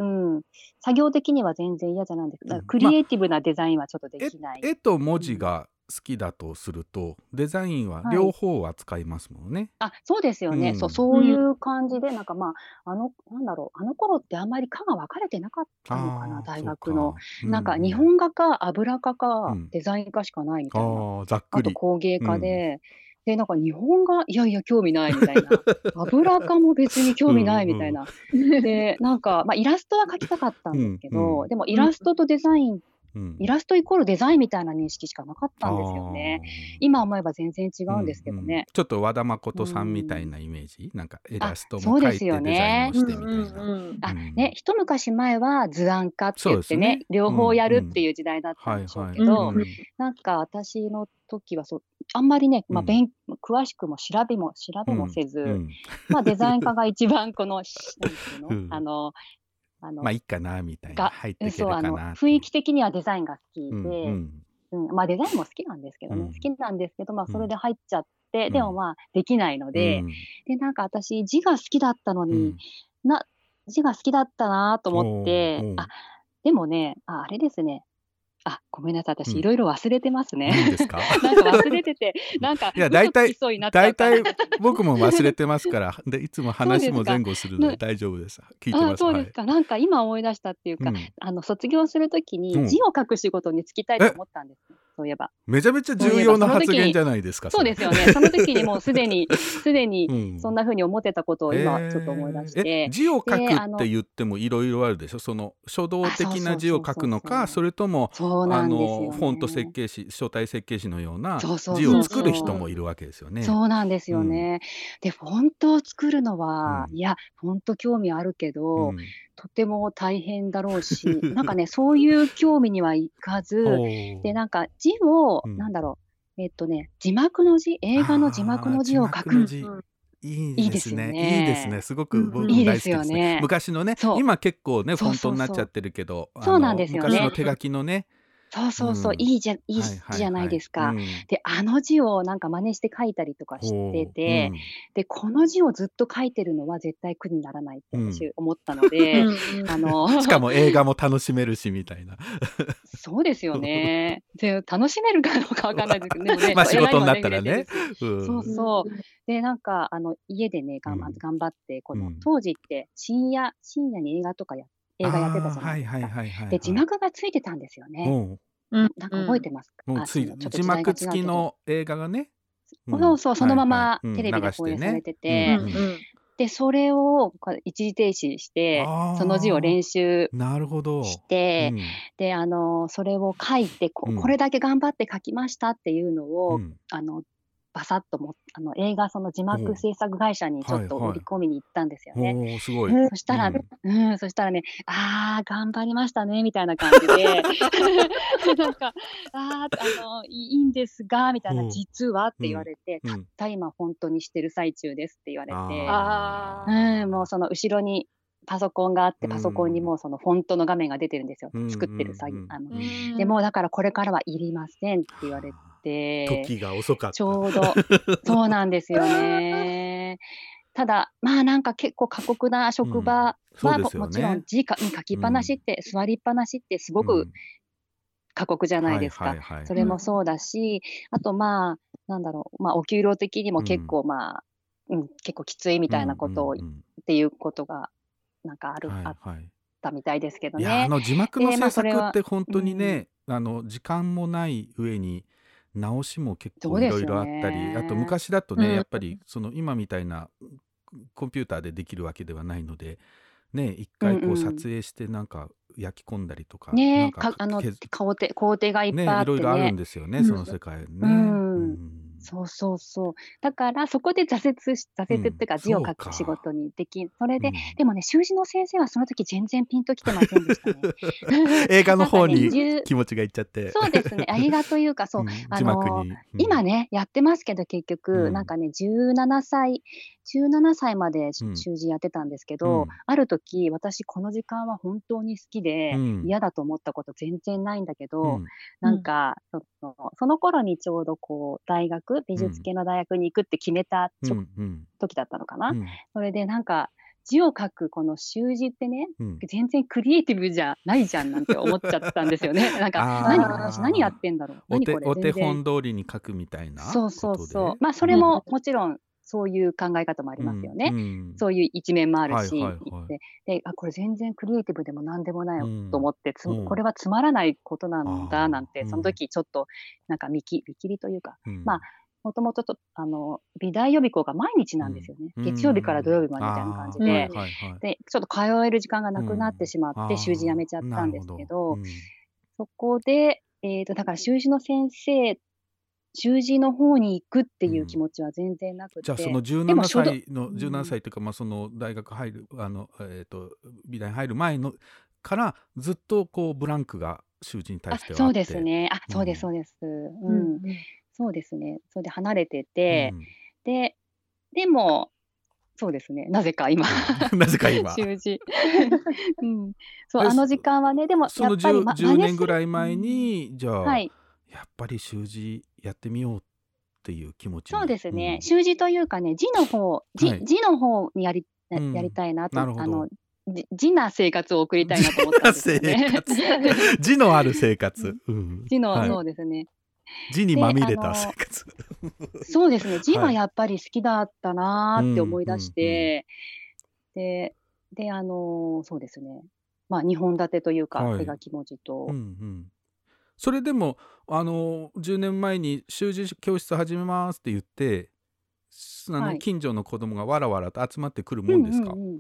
うん、作業的には全然嫌じゃないんですけど、クリエイティブなデザインはちょっとできない。絵と文字が好きだとすると、デザインは両方は使いますもんね。あ、そうですよね。うんそう、そういう感じで、なんかまあ、あの、なんだろう、あの頃ってあんまり科が分かれてなかったのかな、大学の。。そうなんかう日本画か油画かうんデザイン科しかないみたいな。ああざっくあとり。工芸家で、で、なんか日本画、いやいや、興味ないみたいな。油画も別に興味ないみたいな。で、なんか、まあ、イラストは描きたかったんですけど、うんうんでもイラストとデザイン、うん。イラストイコールデザインみたいな認識しかなかったんですよね。今思えば全然違うんですけどうん。うん。ね。ちょっと和田誠さんみたいなイメージ、なんかイラストそうですも描いてデザインよねもしてみたいな。うんあ、うん。ね、一昔前は図案家って言ってね、ね。両方やるっていう時代だったんでしょうけど、なんか私の時はそう、あんまりね、まあ、うん勉詳しくも調べも、調べもせず、うん。まあデザイン科が一番この、あの、あの、まあいいかなみたいなが入ってそう、あの、雰囲気的にはデザインが好きで、うんうん。うんまあデザインも好きなんですけどね、うん。好きなんですけど、まあうん。それで入っちゃって、うん。でもまあできないので、うん。で、なんか私字が好きだったのうに、ん。な、字が好きだったなと思ってあ、でもね、ああれですね、あ、ごめんなさい。うん。私いろいろ忘れてますね。何ですか？なんか忘れてて、なんか、いや大体大体僕も忘れてますから。でいつも話も前後するのでね大丈夫です。聞いてあます。そうですか、なんか今思い出したっていうか、うん。あの卒業するときうん。に字を書く仕事に就きたいと思ったんです、そういえば。めちゃめちゃ重要な発言じゃないですかそうですよね。その時にもうすでに、すでにうん。そんな風に思ってたことを今ちょっと思い出しえーて。え。字を書くって言ってもいろいろあるでしょ？その書道的な字を書くのかそれともそうなあ。のフォント設計士書体設計士のようなそうそう字を作る人もいるわけですよね。そうなんですよね。で、フォントを作るのは、うん。いや、フォント興味あるけど、うん。とても大変だろうし、なんかね、そういう興味にはいかず、で、なんか字を、うん。なんだろう、えっとね、字幕の字、映画の字幕の字を書く。いいですね。いいですね。すごくうん僕もいいで大好きですねね。昔のね今結構ねフォントになっちゃってるけど、そうなんですよね。昔の手書きのね、そうそうそう、うん。いいじゃ、いいはいはいはい。字じゃないですか。うん。で、あの字をなんか真似して書いたりとかしてて、ほうで、この字をずっと書いてるのは絶対苦にならないって思ったので、うんあの、うんしかも映画も楽しめるしみたいな。そうですよね。で、楽しめるかどうかわかんないですけど、でもね、まあ仕事になったらね。そうそう。で、なんか、あの、家でね、頑張うん。頑張って、この、うん。当時って深夜、深夜に映画とかや、映画やってたじゃないですか。はいはいはいはい。で、字幕がついてたんですよね。う。んうん。なんか覚えてますか、うついそのちょっと字幕付きの映画がね。ん。そうそう、そのままテレビで放映されてて、うんうんうん。で、それをこう一時停止してその字を練習なるほど。して、うん。で、あの、それを書いてこ、うん。これだけ頑張って書きましたっていうのを、うん。あの、バサッとも、あの、映画その字お幕制作会社にちょっとはいはい。売り込みに行ったんですよね。おーすごい。そしたら、ううんん、そしたらね、あー、頑張りましたね、みたいな感じで、なんか、あー、あの、いいんですが、みたいな、うん。実はって言われて、うん。たった今本当にしてる最中ですって言われて、あうん、もうその後ろにパソコンがあって、うん。パソコンにもうそのフォントの画面が出てるんですよ。うん。作ってる作業うん。あのうんでもうだからこれからはいりませんって言われて、時が遅かった。ちょうど、そうなんですよね。ただ、まあなんか結構過酷な職場。はうですよね。ちろん字か書きっぱなしって、座りっぱなしってすごく過酷じゃないですか。それもそうだし、あとまあ、なんだろう、まあお給料的にも結構まあ、うん、結構きついみたいなことをうんうんうん。っていうことがなんかある、はいあっはいたみたいですけどいやあね。の字幕の制作って本当にね、あの時間もない上に直しも結構いろいろあったり、ねあと昔だとね、うん。やっぱりその今みたいなコンピューターでできるわけではないのでね一回こうん。ううん撮影してなんか焼き込んだりとか、ねなんかかあの削工程工程がいっぱいね。ねいろいろあるんですよね、うん。その世界ね。うんそうそうそう。だから、そこで挫折し、挫折っていうか、うん字を書く仕事にでき、それで、うん。でもね、習字の先生はその時全然ピンときてませんでしたね。映画の方に気持ちがいっちゃって。そうですね。映画というか、そう、ん。あの今ね、やってますけど、結局、うん。なんかね、17歳、17歳までうん。習字やってたんですけど、うん。ある時、私、この時間は本当に好きで、うん。嫌だと思ったこと全然ないんだけど、うん。なんか、そのその頃にちょうどこう、大学、美術系の大学に行くって決めたうんうん。時だったのかな？うん。それでなんか、字を書くこの習字ってね、うん。全然クリエイティブじゃないじゃんなんて思っちゃったんですよね。なんか、何私何やってんだろう？お手何これ？お手本通りに書くみたいなそうそうそう。まあ、それももちろんそういう考え方もありますよね。うんうん。そういう一面もあるし、はいはいはい。でであこれ全然クリエイティブでも何でもないと思って、つうん。これはつまらないことなんだなんて、うん。その時ちょっとなんか見切りというか、うん。まあもともととあの美大予備校が毎日なんですよね。うん。月曜日から土曜日までみたいな感じで、はいはいはい。でちょっと通える時間がなくなってしまって、習字やめちゃったんですけど、ほうん。そこで、えー、とだから習字の先生習字の方に行くっていう気持ちは全然なくて、じゃあそのでも17書道歳のうん。17歳というか、まあその大学入るあのえっ、と美大に入る前のからずっとこうブランクが習字に対あしてはあって。そうですね。あそうでうんすそうです、ううんんそうですね。それで離れてて、うん。ででもそうですね。なぜか今。なぜか今。習字、うん、そうえあの時間はねでもそのやっぱり、10, ま、10年ぐいらい前にじゃあ、はい。やっぱり習字やってみようっていう気持ちにそうですね、ん。習字というかね字の方字,、はい。字の方にやりやりたいなと、あのじ字な生活を送りたいなと思ったんですよね。のある生活。うん。字の、はい。そうですね。字にまみれた生活。そうですね。字ははい。やっぱり好きだったなーって思い出しうんて、で、で、あの、そうですね。まあ、2本立てというか、はい。手書き文字と、うんうん。それでもあの10年前に習字教室始めますって言ってすあの、はい。近所の子供がわらわらと集まってくるもんですか、うんうんうん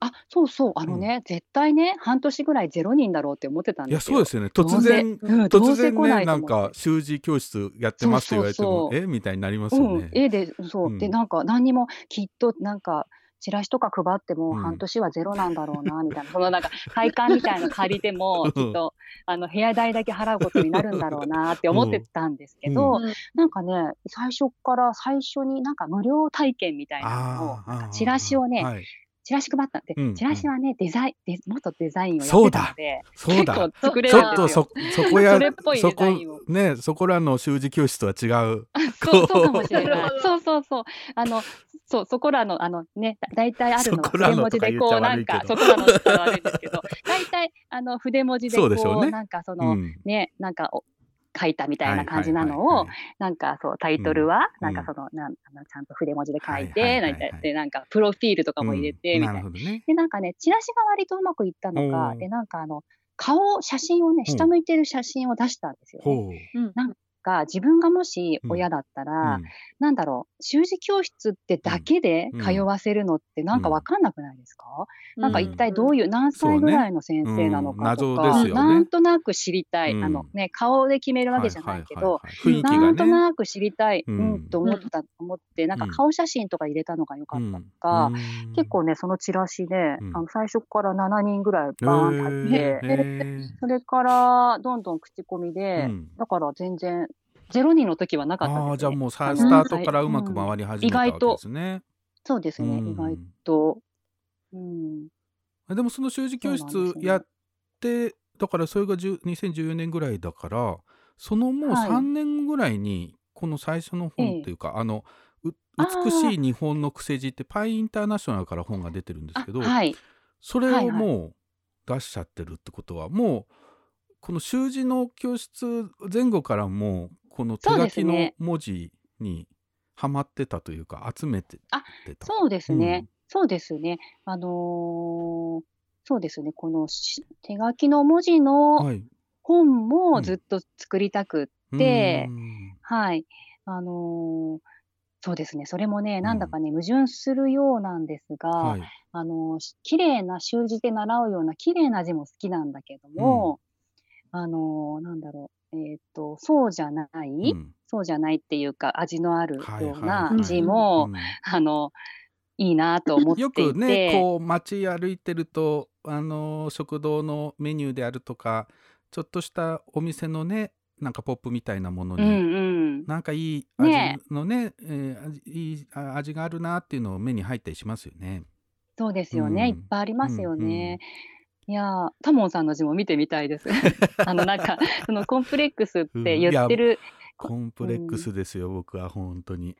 あ、そうそう、あのね、絶対ね、半年ぐらいゼロ人だろうって思ってたんいやですよ。そうですよね。どうせ突然うんど突うせ来な然ねなんいと思って。か習字教室やってますって言われてもそうそうそう。え？みたいになりますうんよね、、絵で、そう、うん。で、なんか何にもきっとなんか、チラシとか配ってもうん。半年はゼロなんだろうな、みたいな、そのなんか、会館みたいなの借りても、きっと、あの、部屋代だけ払うことになるんだろうなって思ってたんですけど、うん。なんかね、最初から最初になんか無料体験みたいなのを、あーあー。チラシをねはい、チラシ配ったんで、うんチラシはね、デザイン、デ元デザインをやってそうだたので、そうだ。結構作れちるんですよ。ょっとそ。そこやそれっぽいそこデザインを。ねそこらの習字教室とは違う。そう、そうかもしれな。い。そうそうそう。あの、そう、そこらの、あのね、だ大体あるのは筆文字でこう、なんか、そこらのって言ったら悪いんですけど、大体、あの、筆文字でこう、そうでしょうね。なんかその、うん。ね、なんかお、書いたみたいな感じなのをはいはい。はい、なん。かそう、タイトルは、うん。なんかその、なんあのちゃんと筆文字で書いはいはいて、はいはいなんかで、なんか、プロフィールとかも入れて、うん。みたいな。で、なんかね、チラシが割とうまくいったのおか、ー。で、なんかあの、顔、写真をね、うん。下向いてる写真を出したんですよ、ね。ほうが、自分がもしうん。親だったら、うん。なんだろう、習字教室ってだけでうん。通わせるのってなんかわかんなくないですか、なんかうん一体どういう、何歳ぐらいの先生なのかとか、ね。なんとなく知りたい、うん。あのね、顔で決めるわけじゃないけど、なんとなく知りたい、ううんん、と思った、思って、なんかうん顔写真とか入れたのが良かったのか、うん。結構ね、そのチラシで、うん。あの最初から7人ぐらいバーンって入って、それからどんどん口コミで、うん。だから全然、0人の時はなかったです、ね。ああじゃあもうさあのスタートからうまく回り始めたわけですね。そうですね、うん。意外と。うん。でもその習字教室やってだからそれが10 2014年ぐらいだからそのもうはい。3年ぐらいにこの最初の本っていうか、あのうあー美しい日本の癖字ってパイインターナショナルから本が出てるんですあけど、はい。それはいはい。をもう出しちゃってるってことはもうこの習字の教室前後からもうこの手書きの文字にはまってたというか集めてた。そうですね。うんそうですね。あのーそうですね。このし手書きの文字のはい。本うんもずっと作りたくっでうんはい。あのーそうですね。それもね、なんだかね、矛盾するようなんですが、はい。あの、し綺麗な習字で習うような綺麗な字も好きなんだけども、あの、なんだろう、えっ、と、そうじゃない、うんそうじゃないっていうか、味のあるはいような字も、うんあの、いいなと思っていて。よくねこう街歩いてるとあの食堂のメニューであるとかちょっとしたお店のねなんかポップみたいなものに、うんうん。なんかいい味ねのねえー味いいあ味があるなっていうのを目に入ったりしますよね。そうですよね。うんいっぱいありますよね。いやー、タモンさんの字も見てみたいです。あの、なんか、そのコンプレックスって言ってる、コンプレックスですよ、僕は本当に。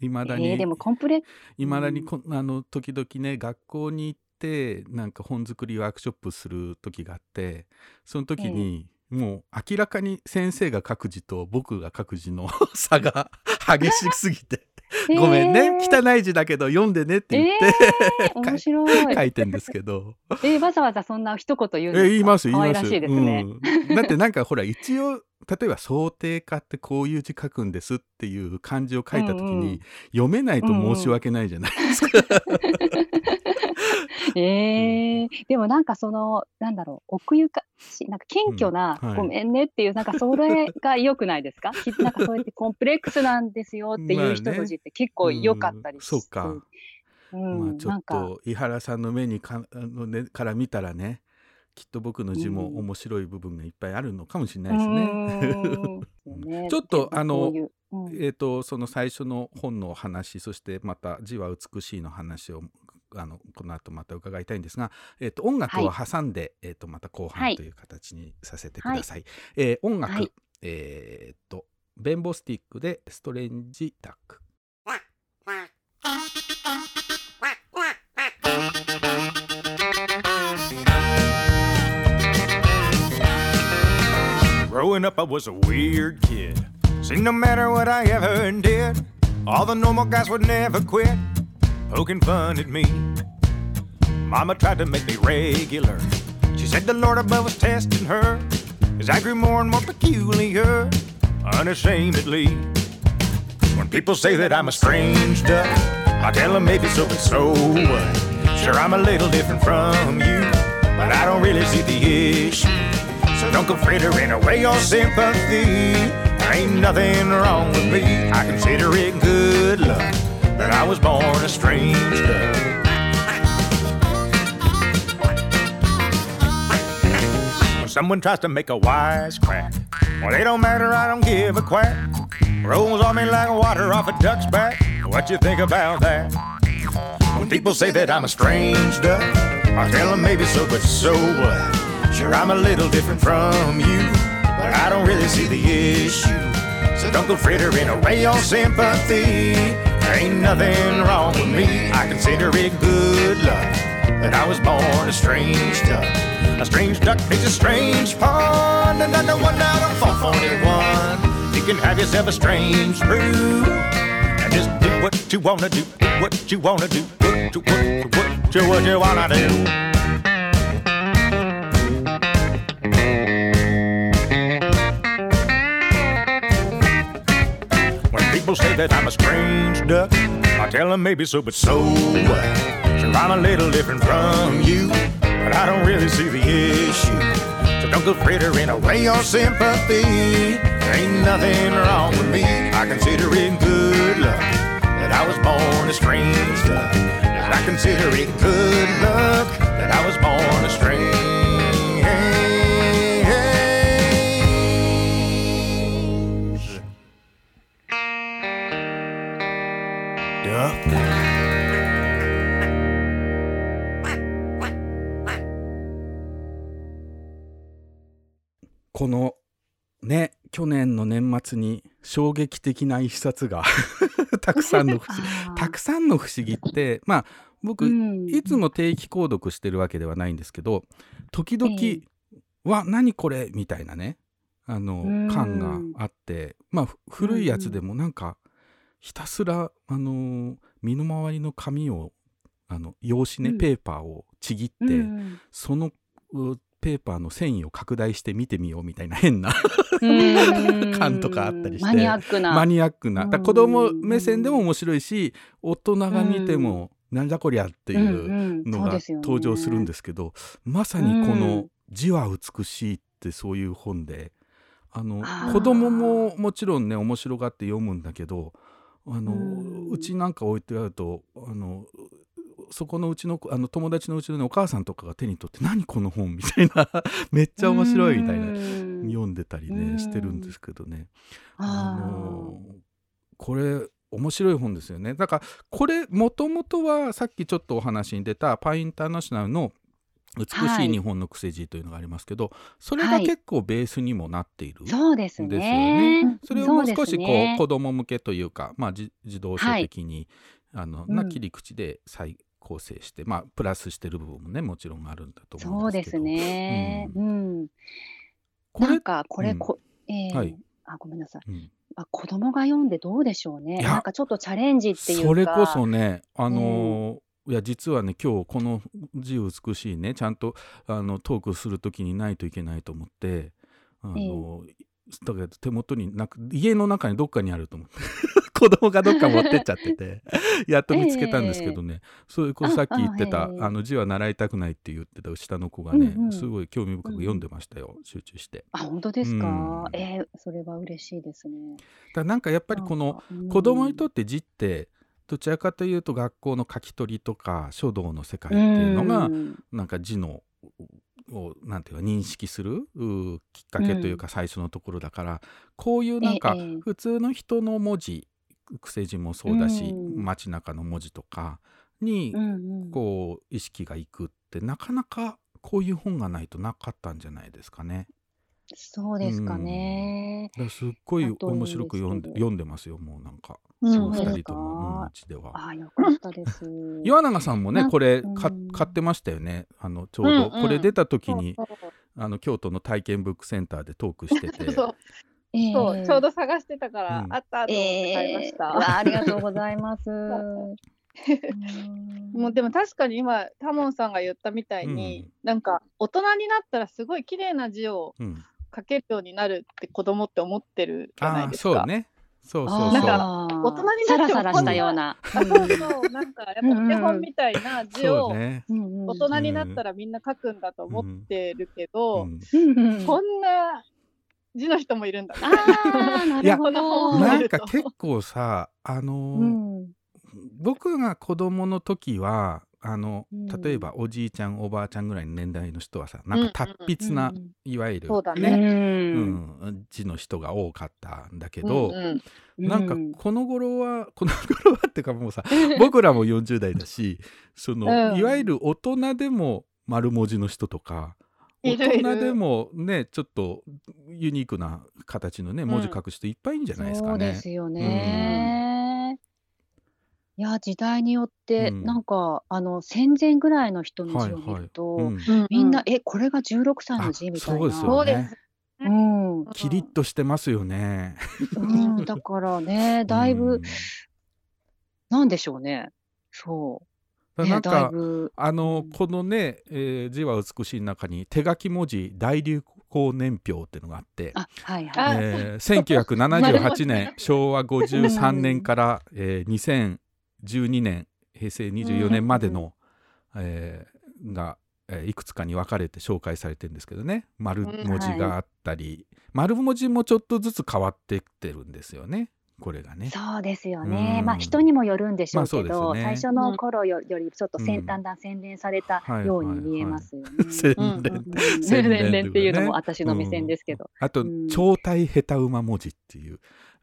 いまだに、えー、でもコンプレックいまだにこあの時々ね学校に行ってなんか本作りワークショップする時があってその時に、もう明らかに先生が書く字と僕が書く字の 差が激しすぎて、ス。ごめんね、えー。汚い字だけど読んでねって言って、えー、面白い。書いてんですけど。えー、わざわざそんな一言言うんですかえ言います言いますいですね。うん、だってなんかほら一応例えば想定化ってこういう字書くんですっていう漢字を書いた時に、うんうん。読めないと申し訳ないじゃないですか。えー、でもなんかその、なんだろう、奥ゆかし、なんか謙虚な、うん。はい。ごめんねっていう、なんかそれが良くないですか？きなんかそうやってコンプレックスなんですよっていう人の字って結構良かったりうんそうか。うん、まあ、ちょっと井原さんの目にかあの、ね、から見たらねきっと僕の字もうん面白い部分がいっぱいあるのかもしれうないですね。ちょっとあのえー、とその最初の本の話そしてまた「字は美しい」の話をあのこの後また伺いたいんですが、えーと、音楽を挟んで、はい、えー、とまた後半という形にさせてください。はい、えー、音楽、はい、えー、っとベンボスティックでストレンジタック。Growing up, I was a weird kid. See, no matter what I ever did, all the normal guys would never quit. Poking fun at me. Mama tried to make me regular. She said the Lord above was testing her as I grew more and more peculiar, unashamedly. When people say that I'm a strange duck, I tell them maybe so, but so what? Sure, I'm a little different from you, but I don't really see the issue. So don't go frittering away your sympathy. There ain't nothing wrong with me. I consider it good luck I was born a strange duck. When someone tries to make a wise crack, well, they don't matter, I don't give a quack. Rolls on me like water off a duck's back. What you think about that? When people say that I'm a strange duck, I tell them maybe so, but so what? Sure, I'm a little different from you, but I don't really see the issue. So don't go frittering away your sympathy. There ain't nothing wrong with me. I consider it good luck that I was born a strange duck. A strange duck makes a strange pond, and under one out of 441. You can have yourself a strange brew. And just do what you wanna do, do what you wanna do, what you, you, what you, what you wanna do. People say that I'm a strange duck, I tell them maybe so, but so what? Sure, I'm a little different from you, but I don't really see the issue. So don't go frittering away your sympathy. There ain't nothing wrong with me. I consider it good luck that I was born a strange duck. I consider it good luck that I was born a strange duck. このね去年の年末に衝撃的な一冊が たくさんの不思議たくさんの不思議ってまあ僕、うんいつも定期購読してるわけではないんですけど時々ええ「わ何これ?」みたいなねあのうん感があってまあふ古いやつでもなんかひたすらあの身の回りの紙をあの用紙ね、うん。ペーパーをちぎって、うんそのうペーパーの繊維を拡大して見てみようみたいな変なうん。感とかあったりして。マニアックな。マニアックな。うんだ子供目線でも面白いし大人が見てもなんだこりゃっていうのが登場するんですすけどまさにこうのん「字は美しい」ってそういう本であの子供ももちろんね面白がって読むんだけどあのうん。うちなんか置いてあるとあのそこのうちのあの友達のうちの、ね、お母さんとかが手に取って「何この本」みたいな めっちゃ面白いみたいなな読んでたりねうん。してるんですけどね。ああのこれ面白い本ですよね。だからこれもともとはさっきちょっとお話に出たパイインターナショナルの美しい日本の癖字というのがありますけど、それが結構ベースにもなっている、ーそうですですよね。ね。それをもう少しこうそうですね。子供向けというか、まあ、じ自動書的に、あのうん。な切り口で再構成して、まあプラスしてる部分もねもちろんあるんだと思そううんですすでけどね。ううん。これなんかこれうん。こ、えーはい。あごめんなさい。うん。あ子供が読んでどうでしょうね。なんかちょっとチャレンジっていうか。それこそねあのーいや実はね今日この「字美しいね」ちゃんとあのトークする時にないといけないと思ってあの、だけど手元になく家の中にどっかにあると思って。子供がどっか持ってっちゃってて。やっと見つけたんですけどね、それこそさっき言ってたあの字は習いたくないって言ってた下の子がね、うんうん。すごい興味深く読んでましたよ、集中して。あ本当ですか？うん。えーそれは嬉しいですね。だからなんかやっぱりこの子供にとっって字ってどちらかというと学校の書き取りとか書道の世界っていうのがなんか字のをなんていうか認識するうきっかけというか最初のところだから、こういうなんかええ普通の人の文字癖字もそうだし、うん。街中の文字とかにこう意識がいくってなかなかこういう本がないとなかったんじゃないですかね。そうですかね。だからすっごいだといいん面白く読んでど読んでますよもうなんか、そう二人とも、うんうちでは。あよかったです。岩永さんもねなんこれうん。か買ってましたよね。あのちょうど、うんうん。これ出た時にそうそう。あの京都の体験ブックセンターでトークしてて。そう。ええ。そうちょうど探してたから、うん。あったと思って買いましええ。た。わあありがとうございます。もうでも確かに今タモンさんが言ったみたいに、なんか大人になったらすごい綺麗な字をうん、書けるようになるって子供って思ってるじゃないですか。そうね。そうそうなんか大人になってもサラサラしたような。あそうそうなんかやっぱお手本みたいな字をそうね、うんうん大人になったらみんな書くんだと思ってるけど、こんな字の人もいるんだ。ああ、なるほど。なんか結構さあのーうん。僕が子供の時はあのうん。例えばおじいちゃんおばあちゃんぐらいの年代の人はさなんか達筆な、うん。いわゆるそうだうね、ん。うん、字の人が多かったんだけうんど、うん。なんかこの頃は この頃はっていうかもうさ僕らも40代だしその、うん。いわゆる大人でも丸文字の人とか大いるいる。人でもねちょっとユニークな形のね文字書く人いっぱいいるんじゃないですかね。そうですよね。いや時代によって、うんなんかあの戦前ぐらいの人の字を見ると、うんうんみんな、えこれが16歳の字あみたいな。そうですよそうでねす。うん、キリッとしてますよね。うん、だからね だいぶ、うんなんでしょうね。そう。ね、だいなんかぶ。あのうんこのね、えー字は美しい中に手書き文字大流行年表っていうのがあって、あはいあはい。えー1978年 昭和53年から、えー2012年平成24年までの、えーが、えーいくつかに分かれて紹介されてるんですけどね。丸文字があったり、丸文字もちょっとずつ変わってきてるんですよね。これがね。そうですよね。うん。まあ人にもよるんでしょうけど、まあね。最初の頃よよりちょっとせん、うんだんだん洗練されたはいように見えますよね。洗うん練っていうのもね私の目線ですけど。あと、うん。超体下手馬文字っていう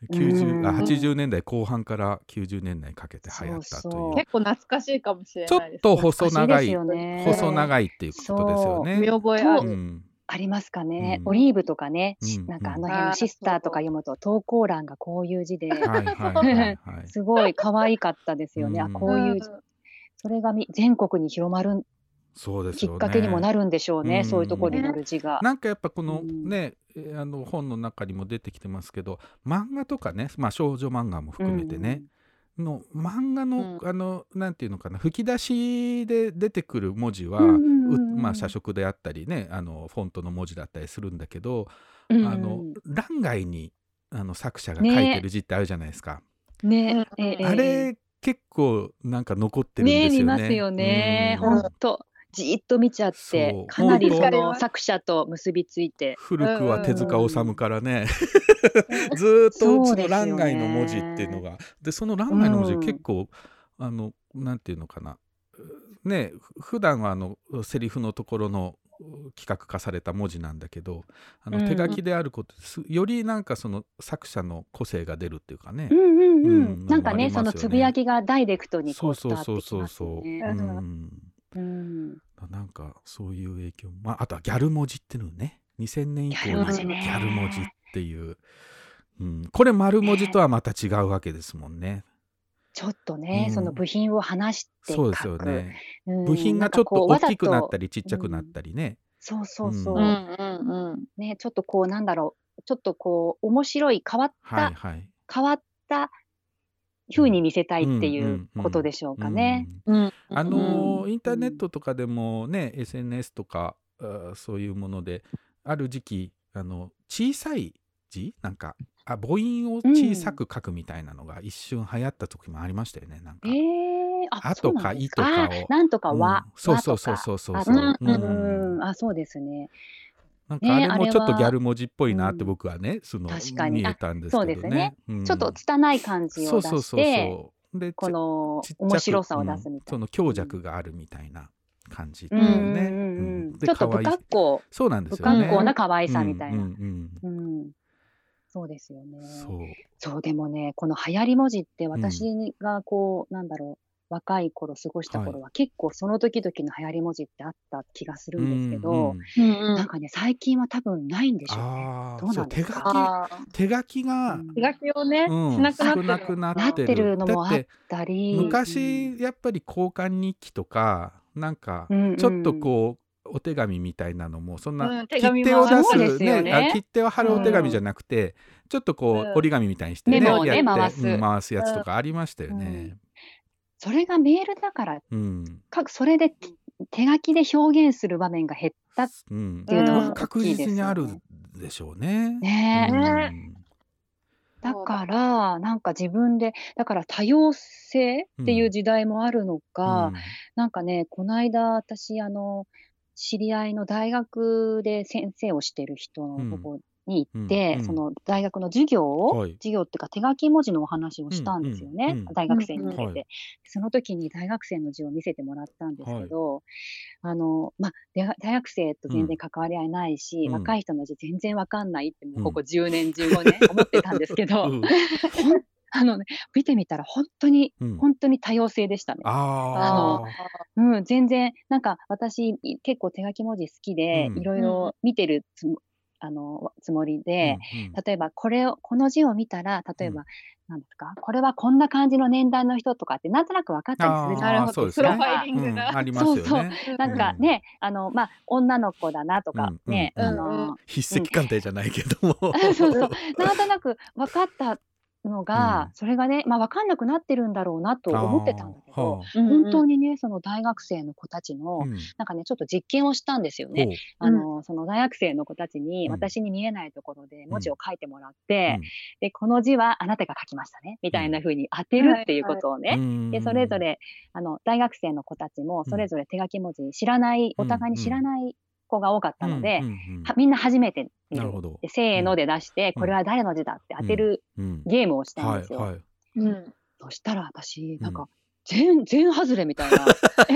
90あうん80年代後半から90年代にかけて流行ったという。そう。そう結構懐かしいかもしれちょっないです。と細長いね。細長いっていうことですよね。見覚えある。うん。ありますかね、うん。オリーブとかね、うんなんかあのうん辺のシスターとか読むと投稿欄がこういう字で。すごい可愛かったですよね。あうん。こういう字、それがみ全国に広まるそうですよね。きっかけにもなるんでしょうね、うん。そういうところに載る字が。なんかやっぱこのうん。ね、えあの本の中にも出てきてますけど漫画とかね、まあ、少女漫画も含めてね、の漫画の、うん。あのなんていうのかな吹き出しで出てくる文字は、うんうんうんうん。うまあ、写色であったりねあのフォントの文字だったりするんだけど、うん、あの欄外にあの作者が書いてる字ってあるじゃないですか、ね、うんええええ。あれ結構なんか残ってるんねですよね。見ますよね、うん。ほんとじーっと見ちゃっそう。てかなりその作者と結びついて。古くは手塚治虫からね、ずーっとその欄外の文字っていうのが。でその欄外の文字うん結構、あのなんていうのかな。ねふ普段はあのセリフのところのう企画化された文字なんだけどあのうん手書きであることですよりなんかその作者の個性が出るっていうかね。うん、うんうん、うんなんかねそのつぶやきがダイレクトにそうこう伝そうそう。わってきそうそう、ますよね。うん、うん。なんかそういう影響。まああとはギャル文字っていうのね。2000年以降にギャル文字っていう、うん、これ丸文字とはまた違うわけですもんね。ちょっとね、うん。その部品を離してそうですよね。うん。部品がちょっと大きくなったりりちっちゃくなったりね。そうそうそう、うん。うんうんうん。ねちょっとこうなんだろう。ちょっとこう面白い変わった、はいはい。変わった風に見せたいっていうことでしょうかね。うん。うん。あのーうん。インターネットとかでもね SNS とかそういうものである時期あの小さい字？なんかあ母音を小さく書くみたいなのが一瞬流行った時もありましたよねなんか。えー、ああとかいとかを。あなんとかは、うん。そうわそうそうそうそう。あそうあそうですね。なんかあれもちょっとギャル文字っぽいなってうん僕はね、その確かに見えたんですけどね。あそうですねうんちょっと拙い感じを出そうそうそうして、そう。でこの面白さを出すみたいな。うんその強弱があるみたいな感じってうんいうね。うんちょっと不格好、そうなんです不よね。格好な可愛さみたいな。うんそうですよね。そう。そう、でもね、この流行り文字って私がこう、なんだろう、若い頃過ごした頃は、結構その時々の流行り文字ってあった気がするんですけど、うんうん。うんなんかね、最近は多分ないんでしょうね。どうそうん手書きなですか手書きが、うん。手書きをね、うんしなくなってる。少なくななってるのもあっだってたり。昔やっぱり交換日記とかなんかうんうん。ちょっとこうお手紙みたいなのもそんな切手を出すね。あ切手を貼るお手紙じゃなくて、ちょっとこう、うん折り紙みたいにしてねメモをねやって回す。やつとかありましたよね。それがメールだから、うん。かそれで手書きで表現する場面が減ったうんっていうのうんは大確きいですよ実にあるでしょうね。ね。えうん。だから、なんか自分で、だから多様性っていう時代もあるのか、なんかね、この間私、あの、知り合いの大学で先生をしてる人のとこに行って、うんうん。その大学の授業を、はい。授業っていうか手書き文字のお話をしたんですよね、うんうんうん大学生に向けて、はい。その時に大学生の字を見せてもらったんですけど、あの、まあ、で大学生と全然関わり合いないし、うん。若い人の字全然わかんないって、もうここうん10年、15年 思ってたんですけど、うん。あのね、見てみたら本当に、うん。本当に多様性でしたね。あうん、全然、なんか私、い結構手書き文字好きで、うん。いろいろ見てるあのつもりあ。で、うん例えばこれを、この字を見たら、例えば、うんなんですか、これはこんな感じの年代の人とかって、なんとなく分かったりするないですか。そうですねプロファイリングが。うんありますよね。そうなんかね、あの、まあ、女の子だなとか、うんね、うんあうんの、筆跡鑑定じゃないけども。そうそう。なんとなく分かったのが、うん。それがね、まあ、分かんなくなってるんだろうなと思ってたんだけど、本当にね、その大学生の子たちの、あうん。なんかね、ちょっと実験をしたんですよね。あの、その大学生の子たちに、うん。私に見えないところで文字を書いてもらって、うん。で、この字はあなたが書きましたね、みたいな風に当てるっていうことをね。うん。で、それぞれ、あの、大学生の子たちも、それぞれ手書き文字知らない、うん。お互いに知らない子が多かったので、うんうんうんはみんな初めて見るなるほどで、せーので出して、うんこれは誰の字だって当てるうんゲームをしたんですよ。はいはい。うん。そしたら私、なんうか、全、全外れみたいな。え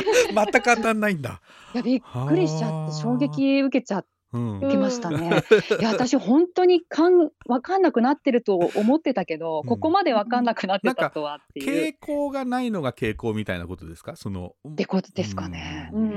全く当たんないんだ。いや、びっくりしちゃって、衝撃受けちゃっうん。受けましたね。いや、私本当にかん、わかんなくなってると思ってたけど、うん。ここまでわかんなくなってたとはっていう。傾向がないのが傾向みたいなことですか？そのってことですかね。ううんん。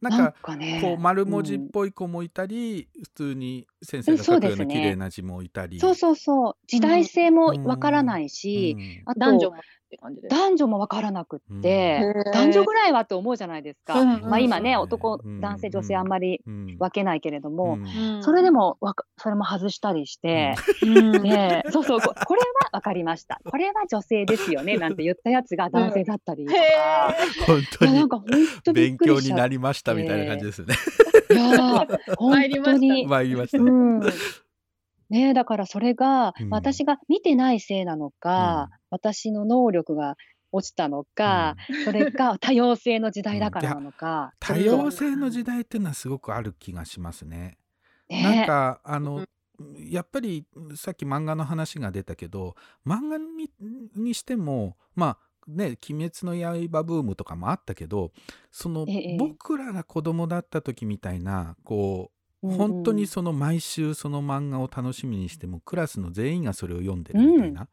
なんなんかかね。こう丸文字っうんぽい子もいたり、普通に先生が書くような綺麗な字もいたり、そうそうそう。時代性もわからないし、うん。あと男女もって感じで。男女もわからなくって、へー男女ぐらいはと思うじゃないですか。うんうんまあ今ね、男、うん男性、女性あんまりうん分けないけれども、うんそれでもわか、それも外したりして、うん、で、そうそう、ここれは分かりました。これは女性ですよね、なんて言ったやつが男性だったりとか。なんにか本当勉強になりましたみたいな感じですよね。いやー、本 参りました当に。参りました。うん。ねえだからそれが、うん。私が見てないせいなのか、私の能力が落ちたのか、それか 多様性の時代だからなのか。多様性の時代っていうのはすごくある気がしますね。ね。なんかあのやっぱりさっき漫画の話が出たけど漫画ににしてもまあね「鬼滅の刃」ブームとかもあったけどそのええ僕らが子供だった時みたいなこううんうん本当にその毎週その漫画を楽しみにしてもクラスの全員がそれを読んでるみたいな、うん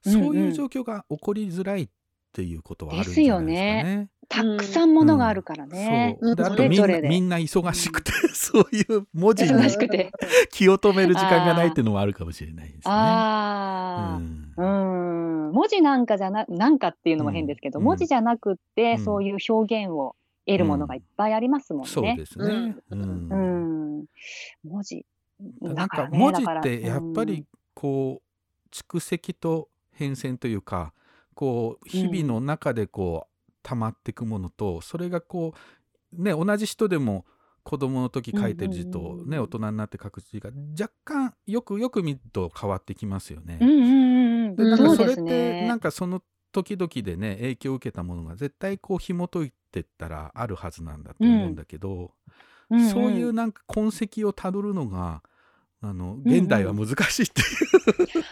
そううん。いううん状況が起こりづらいっていうことはあるんじゃないですかね。たくさんものがあるからね。そう。であそとみんなみんな忙しくて、そういう文字に忙しくて。気を止める時間がないっていうのもあるかもしれないですね。ああ、うん。文字なんかじゃな、なんかっていうのも変ですけど、うん。文字じゃなくって、うん。そういう表現を得るものがいっぱいありますもんね。そうですね。ううんうん。文字。なんだか文字ってやっぱりこう蓄積と変遷というかこう日々の中でこう溜まっていくものとそれがこうね同じ人でも子供の時書いてる字とうんうんうんね大人になって書く字が若干よくよく見ると変わってきますよね。それって。なんかその時々でね影響を受けたものが絶対こう紐解いてったらあるはずなんだと思うんだけど、んん。そういうなんか痕跡をたどるのがあの現代は難しいってい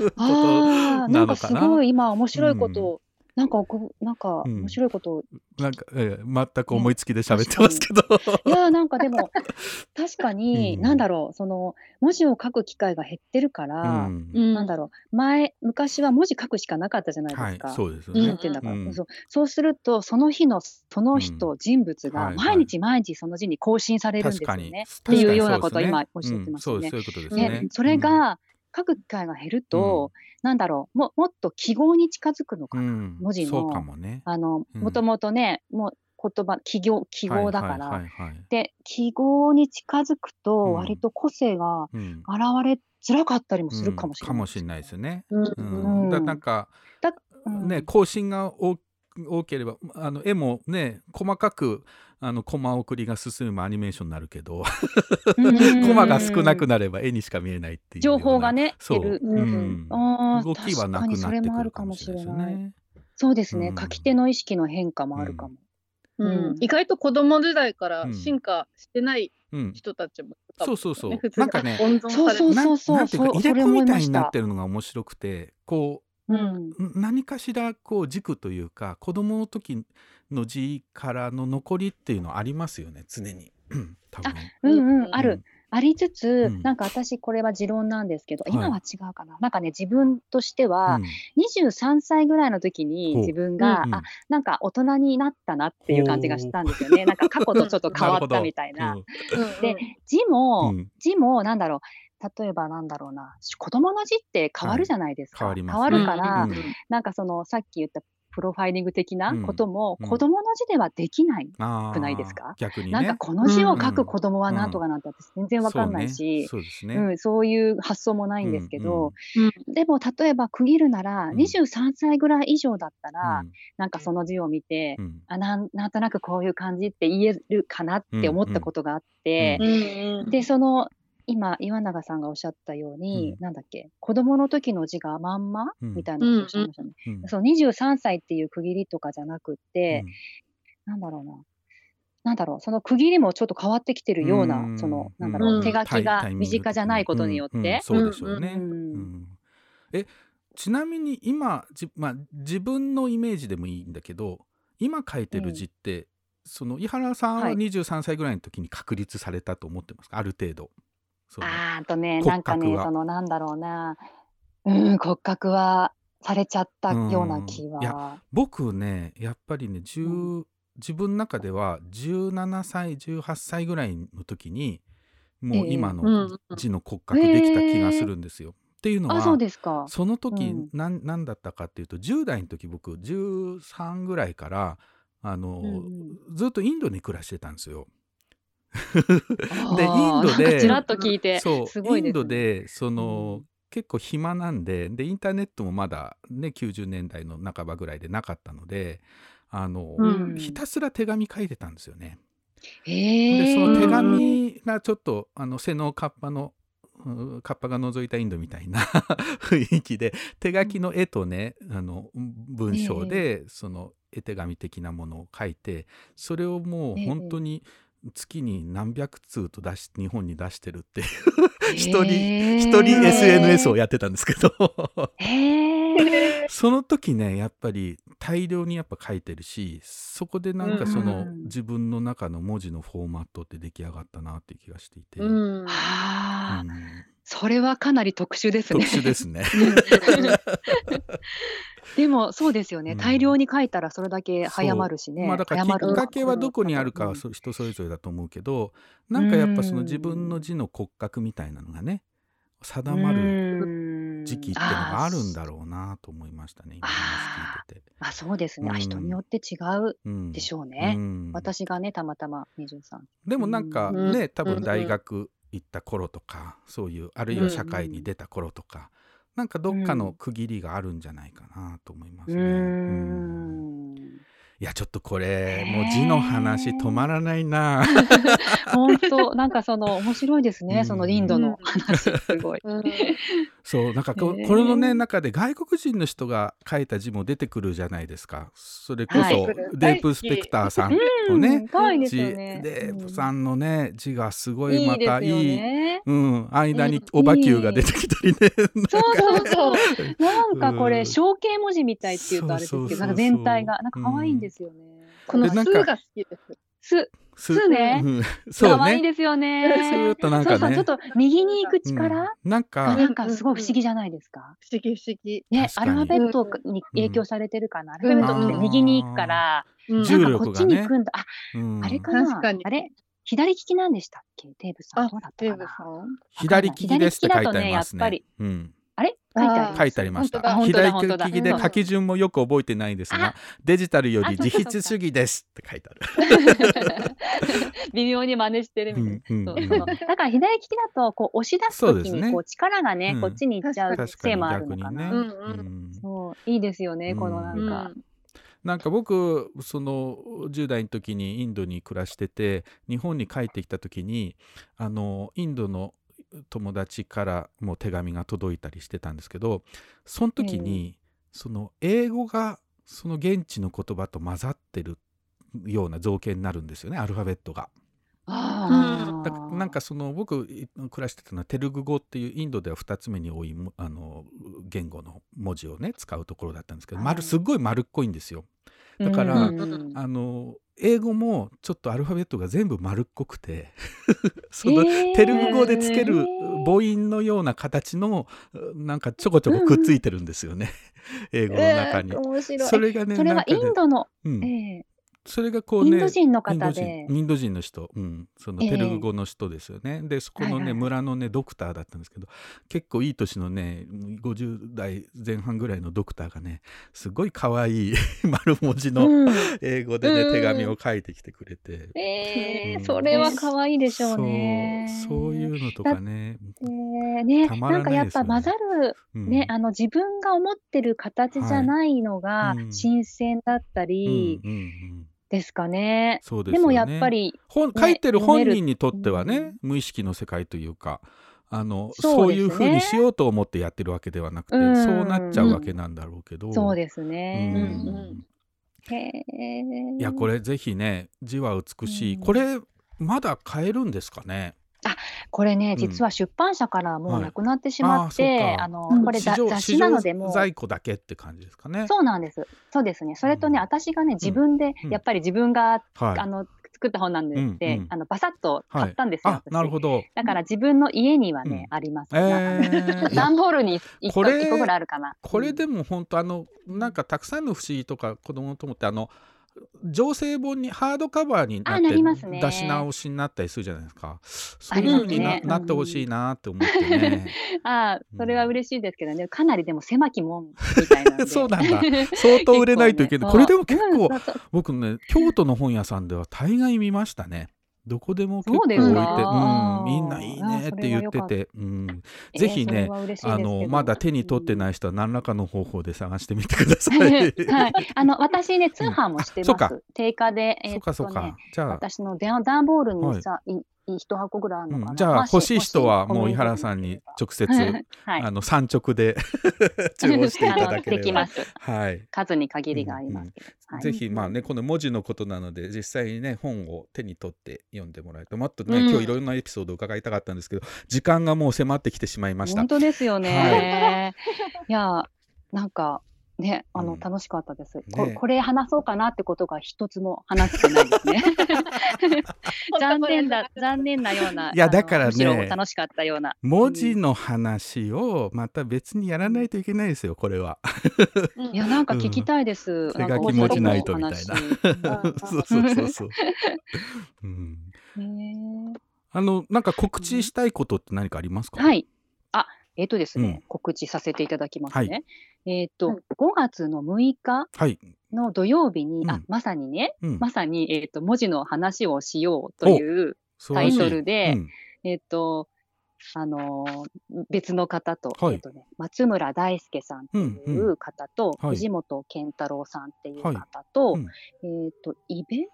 うことなかすなんのかな。ごい今面白いことを、なんかなんかうん面白いことを、なんか、ええ全く思いつきで喋ってますけど。いやーなんかでも、確かに、うんなんだろう、その、文字を書く機会が減ってるから、うんうんなんだろう、前、昔は文字書くしかなかったじゃないですか。はい、そうですよねなん。ていうんだか、うんそうそうすると、その日の、その人、人物が、毎日毎日その字に更新されるんですよ。ね。っていうようなことを今おっしゃってましたねうんそうそういうことですねね。それが、書く機会が減ると、なんだろう、ももっと記号に近づくのかな？うん、文字のそうかもね。あの、うんもともとね、もう言葉、記号、記号だから。で、記号に近づくうんと、割と個性がうん現れづらかったりもするかもしれない。うんかもしれないですよね。うんだなんか、だうんね更新が多多ければあの絵もね細かくあのコマ送りが進めばアニメーションになるけどうん。コマが少なくなれば絵にしか見えないっていうよう情な報がね、そう。うん。動きはなくなって確かにそれもあくるかももしれない。ですよね。そうですね、うん。書き手の意識の変化もあるかも。うん。うん。意外と子供時代からうん進化してないうん、人たちもいるかもそうそうそう。なんかね温存されてそうなそうそう。なんていうかそう入れ子みたいになっそてるのが面白くてこうん。う何かしらこう軸というか子供の時の字からの残りっていうのありますよね常に 多分。うんうん、ある。ありつつ、うんなんか私これは持論なんですけど、はい今は違うかな。なんかね、自分としては、うん23歳ぐらいの時に自分が、うんあ、なんか大人になったなっていう感じがしたんですよね。なんか過去とちょっと変わったみたいな。るで、字も、うん字もなんだろう。例えばなんだろうな、子供の字って変わるじゃないですか。はい変わります。変わるから、うんなんかそのさっき言ったプロファイリング的なことも、うん。子供の字ではできない。くないですか？逆にね。なんかこの字を書うんく子供はなんとかなんて私全然わかんないし、そうね。そうですね。うん、そういう発想もないんですけど、うんでも例えば区切るなら、うん。23歳ぐらい以上だったうん。ら、なんかその字を見て、うん。あなんなんとなくこういう感じって言えるかなって思ったことがあって、うんうん。でその今岩永さんがおっしゃったように、うん。なんだっけ子供の時の字がまんま、うん。みたいなことをおっしゃいましたね。うん。その23歳っていう区切りとかじゃなくって、なんだろうな。なんだろう、その区切りもちょっと変わってきてるような、うん。その、なんだろう、うん。手書きが身近じゃないことによっうん。うん。て。そうでしょうね。うんうん。えちなみに今じ、まあ、自分のイメージでもいいんだけど今書いてる字って、その井原さんははい。23歳ぐらいの時に確立されたと思ってますか、ある程度。あとね、骨なんかね、その、なんだろうな、うん、骨格はされちゃったような気うん。いやは。僕ねやっぱりね、10う自分の中では17歳18歳ぐらいの時にもう今うのん。字の骨格できた気がするんですよ。っていうのはあ、そうですか。その時、うん。なんなんだったかっていうと10代の時僕13ぐらいからあの、うん。ずっとインドに暮らしてたんですよ。でインドでちらっと聞いて、そうすごいね。インドでその、うん。結構暇なんででインターネットもまだね90年代の半ばぐらいでなかったのであの、うん。ひたすら手紙書いてたんですよね。でその手紙がちょっとあの背のカッパのうんカッパが覗いたインドみたいな 雰囲気で手書きの絵とねあの文章でその絵手紙的なものを書いてそれをもうええ。本当に月に何百通と出し日本に出してるっていう一人へー一人 SNS をやってたんですけど。へー。その時ねやっぱり大量にやっぱ書いてるしそこでなんかそのうん自分の中の文字のフォーマットって出来上がったなっていう気がしていて、うん。うはあ、ん。それはかなり特殊です特ね。殊ですね。でもそうですよね、うん。大量に書いたらそれだけ早まるしね。まあだからき早まる。っかけはどこにあるかは人それぞれだと思うけどなんかやっぱそのうん自分の字の骨格みたいなのがね定まるる時期っていうのがあるんだろうなと思いましたね。今話聞いてて。あそうですね、あうん。人によって違ううん。でしょうね。うん。私がね、たまたま23。でもなんかうん。ね多うん。分大学行った頃とかそういうあるいは社会に出た頃とかなんかどっかの区切りがあるんじゃないかなと思いますね。うん。いやちょっとこれもう字の話止まらないな。本当、なんかその面白いですね、うん。そのインドの話、すごい。うん。そうなんかこ,、これのね中で外国人の人が書いた字も出てくるじゃないですか。それこそ、はい。デープ・スペクターさんのね、うん。字。デープさん、ん。のね字がすごいいまいですよたいいね。うん、間におばきゅうが出てきたりね。そうそうそう。なんかこれ、うん。象形文字みたいっていうとあれですけど、そうそうそうなんか全体が、なんか可愛いんですよね。このでなんか数が好きです。す、すすねうんそうね。可愛いですよスーねッ。となんかね。そうそう、ちょっと右に行くうん力、なんか、なんかすごい不思議じゃないですか。不思議不思議。ね、アルファベットに影響されてるかな。アルファベットってうん右に行くから、うん重なんかこっちに行くんだ。あ、うんあれかな確かにあれ？左利きなんでしたっけ？テーブさん。あどうだったかな？デーブさん？左利きですって書いてありますねやっぱりうん。あれ？書いてあり。書いてありました。左利きで書き順もよく覚えてないんですが、デジタルより自筆主義ですって書いてある。微妙に真似してるみたいな。うんうんそうそうだから左利きだとこう押し出すそうですねときにこう力がね、うんこっちに行っちゃうせいもある逆にね。のかな。うんうんうんそういいですよね、うんこのなんか。なんか僕その10代の時にインドに暮らしてて日本に帰ってきた時にあのインドの友達からも手紙が届いたりしてたんですけどその時に、その英語がその現地の言葉と混ざってるような造形になるんですよねアルファベットが。なんかその僕い暮らしてたのはテルグ語っていうインドでは2つ目に多いもあの言語の文字をね使うところだったんですけど、はい丸すっごい丸っこいんですよ。だからうんうんあの英語もちょっとアルファベットが全部丸っこくて そのへー。テルグ語でつける母音のような形のなんかちょこちょこくっついてるんですよね、英語の中に。面白い。それがねそれはインドの、うん。ええそれがこうねインド人のインド方で人。インド人の人、うん、そのええ。テルグ語の人ですよね。でそこのね、はいはいはい。村のねドクターだったんですけど結構いい年のね50代前半ぐらいのドクターがねすごい可愛い 丸文字のうん。英語でね、うん。手紙を書いてきてくれて。ええうん。それは可愛いでしょうね。そうそういうのとかね、ええね、たまらなんかやっぱ混ざる、うん。ね、あの自分が思ってる形じゃないのが新鮮だったうんりうんうんですかね。そうですよね。でもやっぱり、本ね書いてる本人にとってはね、うん無意識の世界というかあのそうういうふうにしようと思ってやってるわけではなくて、うんそうなっちゃうわけなんだろうけど、そうですうね。んうん。へえ。いやこれぜひね字は美しい、うん。これまだ買えるんですかね？これね、ん。実は出版社からもはい。うなくなってしまっあて、あの、うん。これ雑誌なのでもう。在庫だけって感じですかね。そうなんです。そうですね。それとね、うん。私がね、自分で、うん。やっぱり自分が、はい。あの、作った本なんでって、うんうん。あの、バサッと買ったんですよ。あなるほど。だから自分の家にはね、あります。えなー、段ボールに1個ぐらいあるかな。これでも本当あのなんかたくさんの不思議とか子供の友ってあの情勢本にハードカバーになって出し直しになったりするじゃないですか。そういうふうにな,、なってほしいなって思ってね。ああ、それは嬉しいですけどね、かなりでも狭きもんみたいな。そうなんだ。相当売れないといけない、これでも結構、僕ね京都の本屋さんでは大概見ましたねどこでも結構そうで置いてすかうん、みんないいあねって言ってて、うん、えーぜひねそれは嬉しいですけど。あのまだ手に取ってない人は何らかの方法で探してみてください。はい、あの私ね通販もしてそうか。ます。定価で、えーっそうかそうとねか。じゃあ、私の段段ボールにさ、い。い一箱ぐらいあるのかな。うんじゃあも欲しい人は欲もう井原さんに直接、はい、あの産直で 注文していただければ。できます。はい。数に限りがありますけど。はいぜひまあねこの文字のことなので実際にね本を手に取って読んでもらえるともっとね、うん今日いろんなエピソードを伺いたかったんですけど時間がもう迫ってきてしまいました本。当ですよね。い、やなんかねあの、うん楽しかったです、こねこれ話そうかなってことが一つも話してないですね。残念だ残念なような。いやだからね楽しかったような。文字の話をまた別にやらないといけないですよこれは。いやなんか聞きたいです。手書き文字ないとみたいな面そうそうそうそう。うん、あのなんか告知したいことって何かありますか？。はいえっ、とですね、うん。告知させていただきますはね。えっ、と、はい。5月の6日はい。の土曜日に、うん。あ、まさにね、うん。まさに、えっ、と、文字の話をしようというタイトルで、うん。えっ、と、あのー別の方と、はい。えっとね、松村大輔さんってうんいうん。う方と、はい。藤本健太郎さんっていうはい。方と、うん。えっ、と、イベント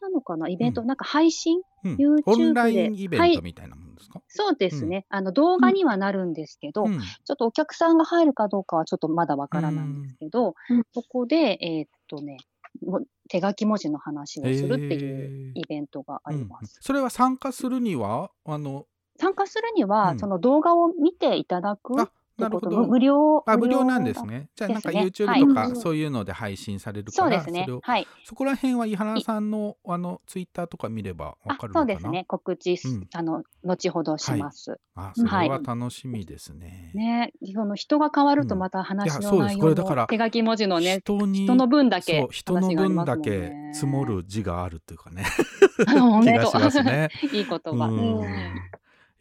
なのかな？イベント、うんなんか配信？うん。YouTube オンラインイベはい。ントみたいなものですか？そうですね。あの動画にはなるんですけど、うん。ちょっとお客さんが入るかどうかはちょっとまだわからないんですけど、うん。そこで、えーっとね、も手書き文字の話をするっていうえー。イベントがありまうんす。それは参加するには？あの参加するには、うん。その動画を見ていただくなるほど無料あ無料なんです。ね。じゃあなんか YouTube とかはいそういうので配信されるから、そうですね。はい。そこら辺は井原さんのあのツイッターとか見ればわあかるのかな？そうですね。告知あの後ほどします。あ、それは楽しみですね。ね、その人が変わるとまた話の内容これだからも手書き文字のね、人の分だけ人の分だけ積もる字があるっていうかね 気がしますね。いい言葉。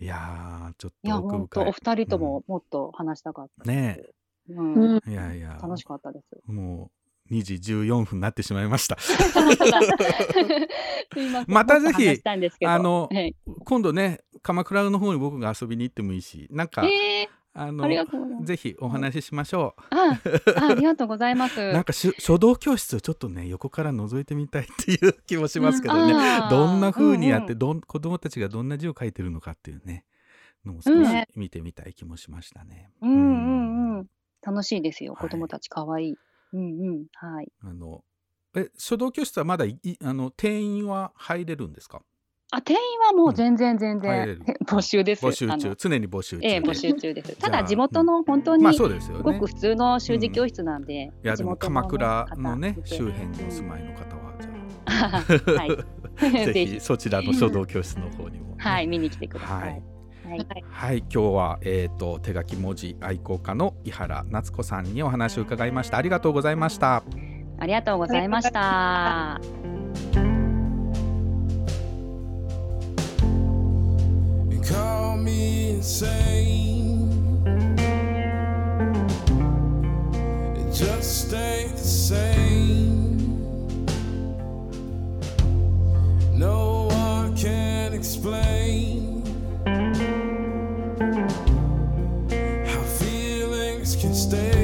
いいやーちょっいや、と奥本当深い。お二人とももっと話したかった。ねうん、うん。えいやいや。楽しかったです。もう2時14分になってしまいました。すいません。またぜひもっと話したいんですけど。あのはい。今度ね鎌倉の方に僕が遊びに行ってもいいしなんか、えあの。ぜひお話ししましょああ、ありがとうございます。う なんかし書道教室をちょっとね横から覗いてみたいっていう気もしますけどね、どんな風にやって、うんうんどん子供たちがどんな字を書いてるのかっていうねのも少しうん見てみたい気もしましたね。うんうんうん。楽しいですよ。はい子供たち可愛い。うんうん。はい。あのえ書道教室はまだいいあの定員は入れるんですか？あ、定員はもう全然全然入れる 募集です。募集中常に募集中で、ええ、募集中です。ただ地元の本当にまあすそうですよねごく普通の習字教室なんで、いやでも鎌倉のね方周辺にお住まいの方はじゃうん はい。あ ぜぜひそちらの書道教室の方にもね、はい、見に来てくださ。はいいはい。はい、今日は、えー、と手書き文字愛好家の井原夏子さんにお話を伺いました。ありがとうございました。ありがとうございました。Call me insane. It just ain't the same. No one can explain how feelings can stay.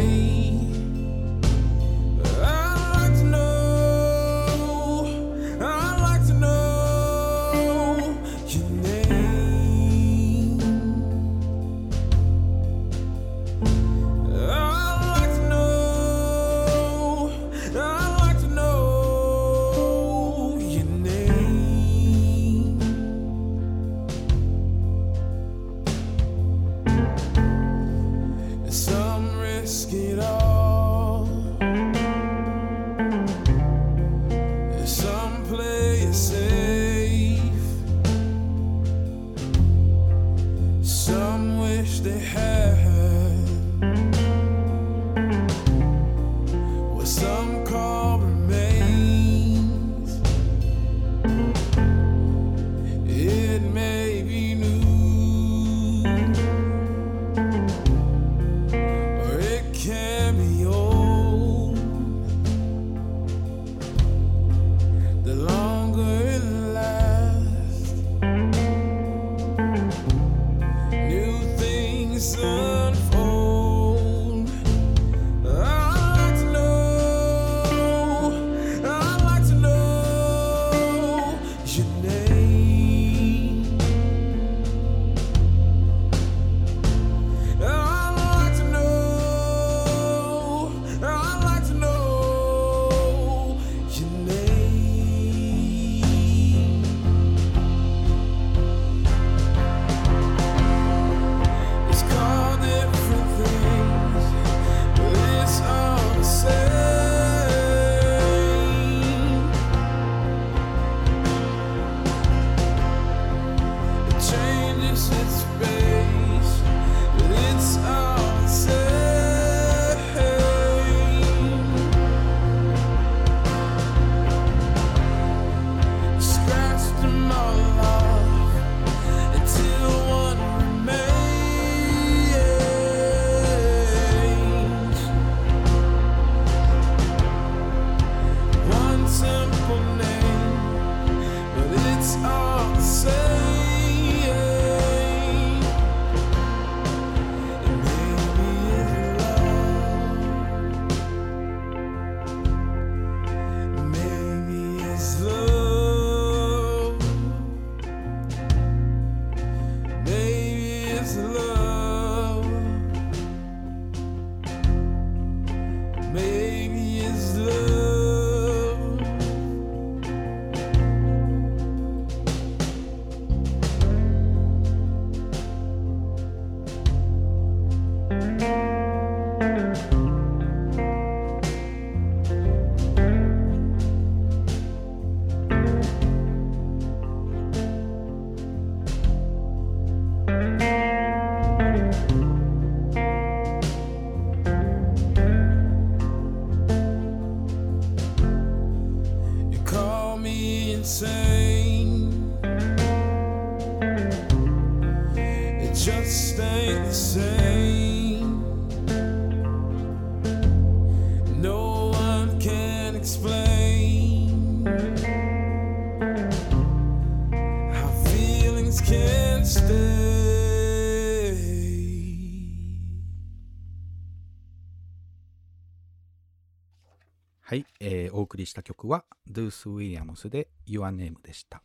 した曲はドゥース・ウィリアムスで Your Name でした。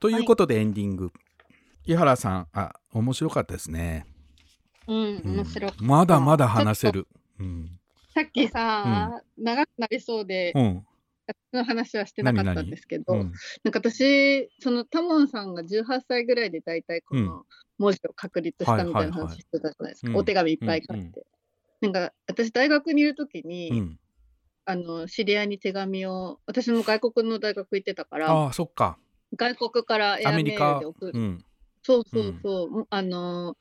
ということでエンディング。井原さん、あ、面白かったですね。うん、うん面白かった。まだまだ話せる。うん。さっきさ、長くなりそうで、うん。私の話はしてなかったんですけど、うん。なんか私、そのタモンさんが18歳ぐらいで大体こうんの文字を確立したみたいなはいはいはい話してたじゃないですか。うんお手紙いっぱい書いて。うんなんか私大学にいるときに、うん。あの知り合いに手紙を私も外国の大学行ってたからああ、そっか。外国からエアメールで送る、うん。そうそうそう、あの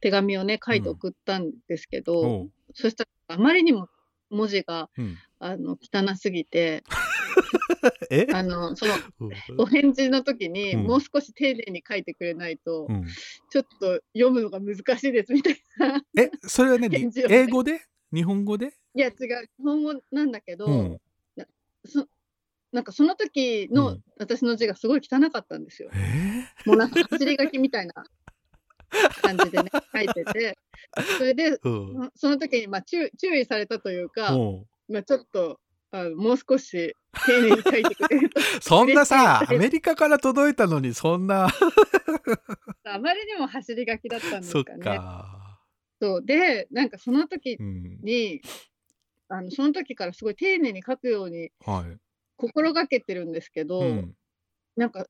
手紙をね書いて送ったんですけど、おうそしたらあまりにも文字がうん。あの汚すぎて え？あのそのうん。お返事の時に、うん。もう少し丁寧に書いてくれないと、うん。ちょっと読むのが難しいですみたいな。え、それはね、ね。英語で？日本語で？いや違う、日本語なんだけど、うん。そなんかその時うのん私の字がすごい汚かったんですよ。えもうなんか走り書きみたいな感じでね、書いてて、それで、ーうん。その時にまあ注注意されたというか、まあ、ちょっとあのもう少し丁寧に書いてくれると そんなさ、アメリカから届いたのに、そんな、あまりにも走り書きだったんですそっかね。か。そうで、なんかその時うん。に、あのその時からすごい丁寧に書くようにはい。心がけてるんですけど、うん。なんか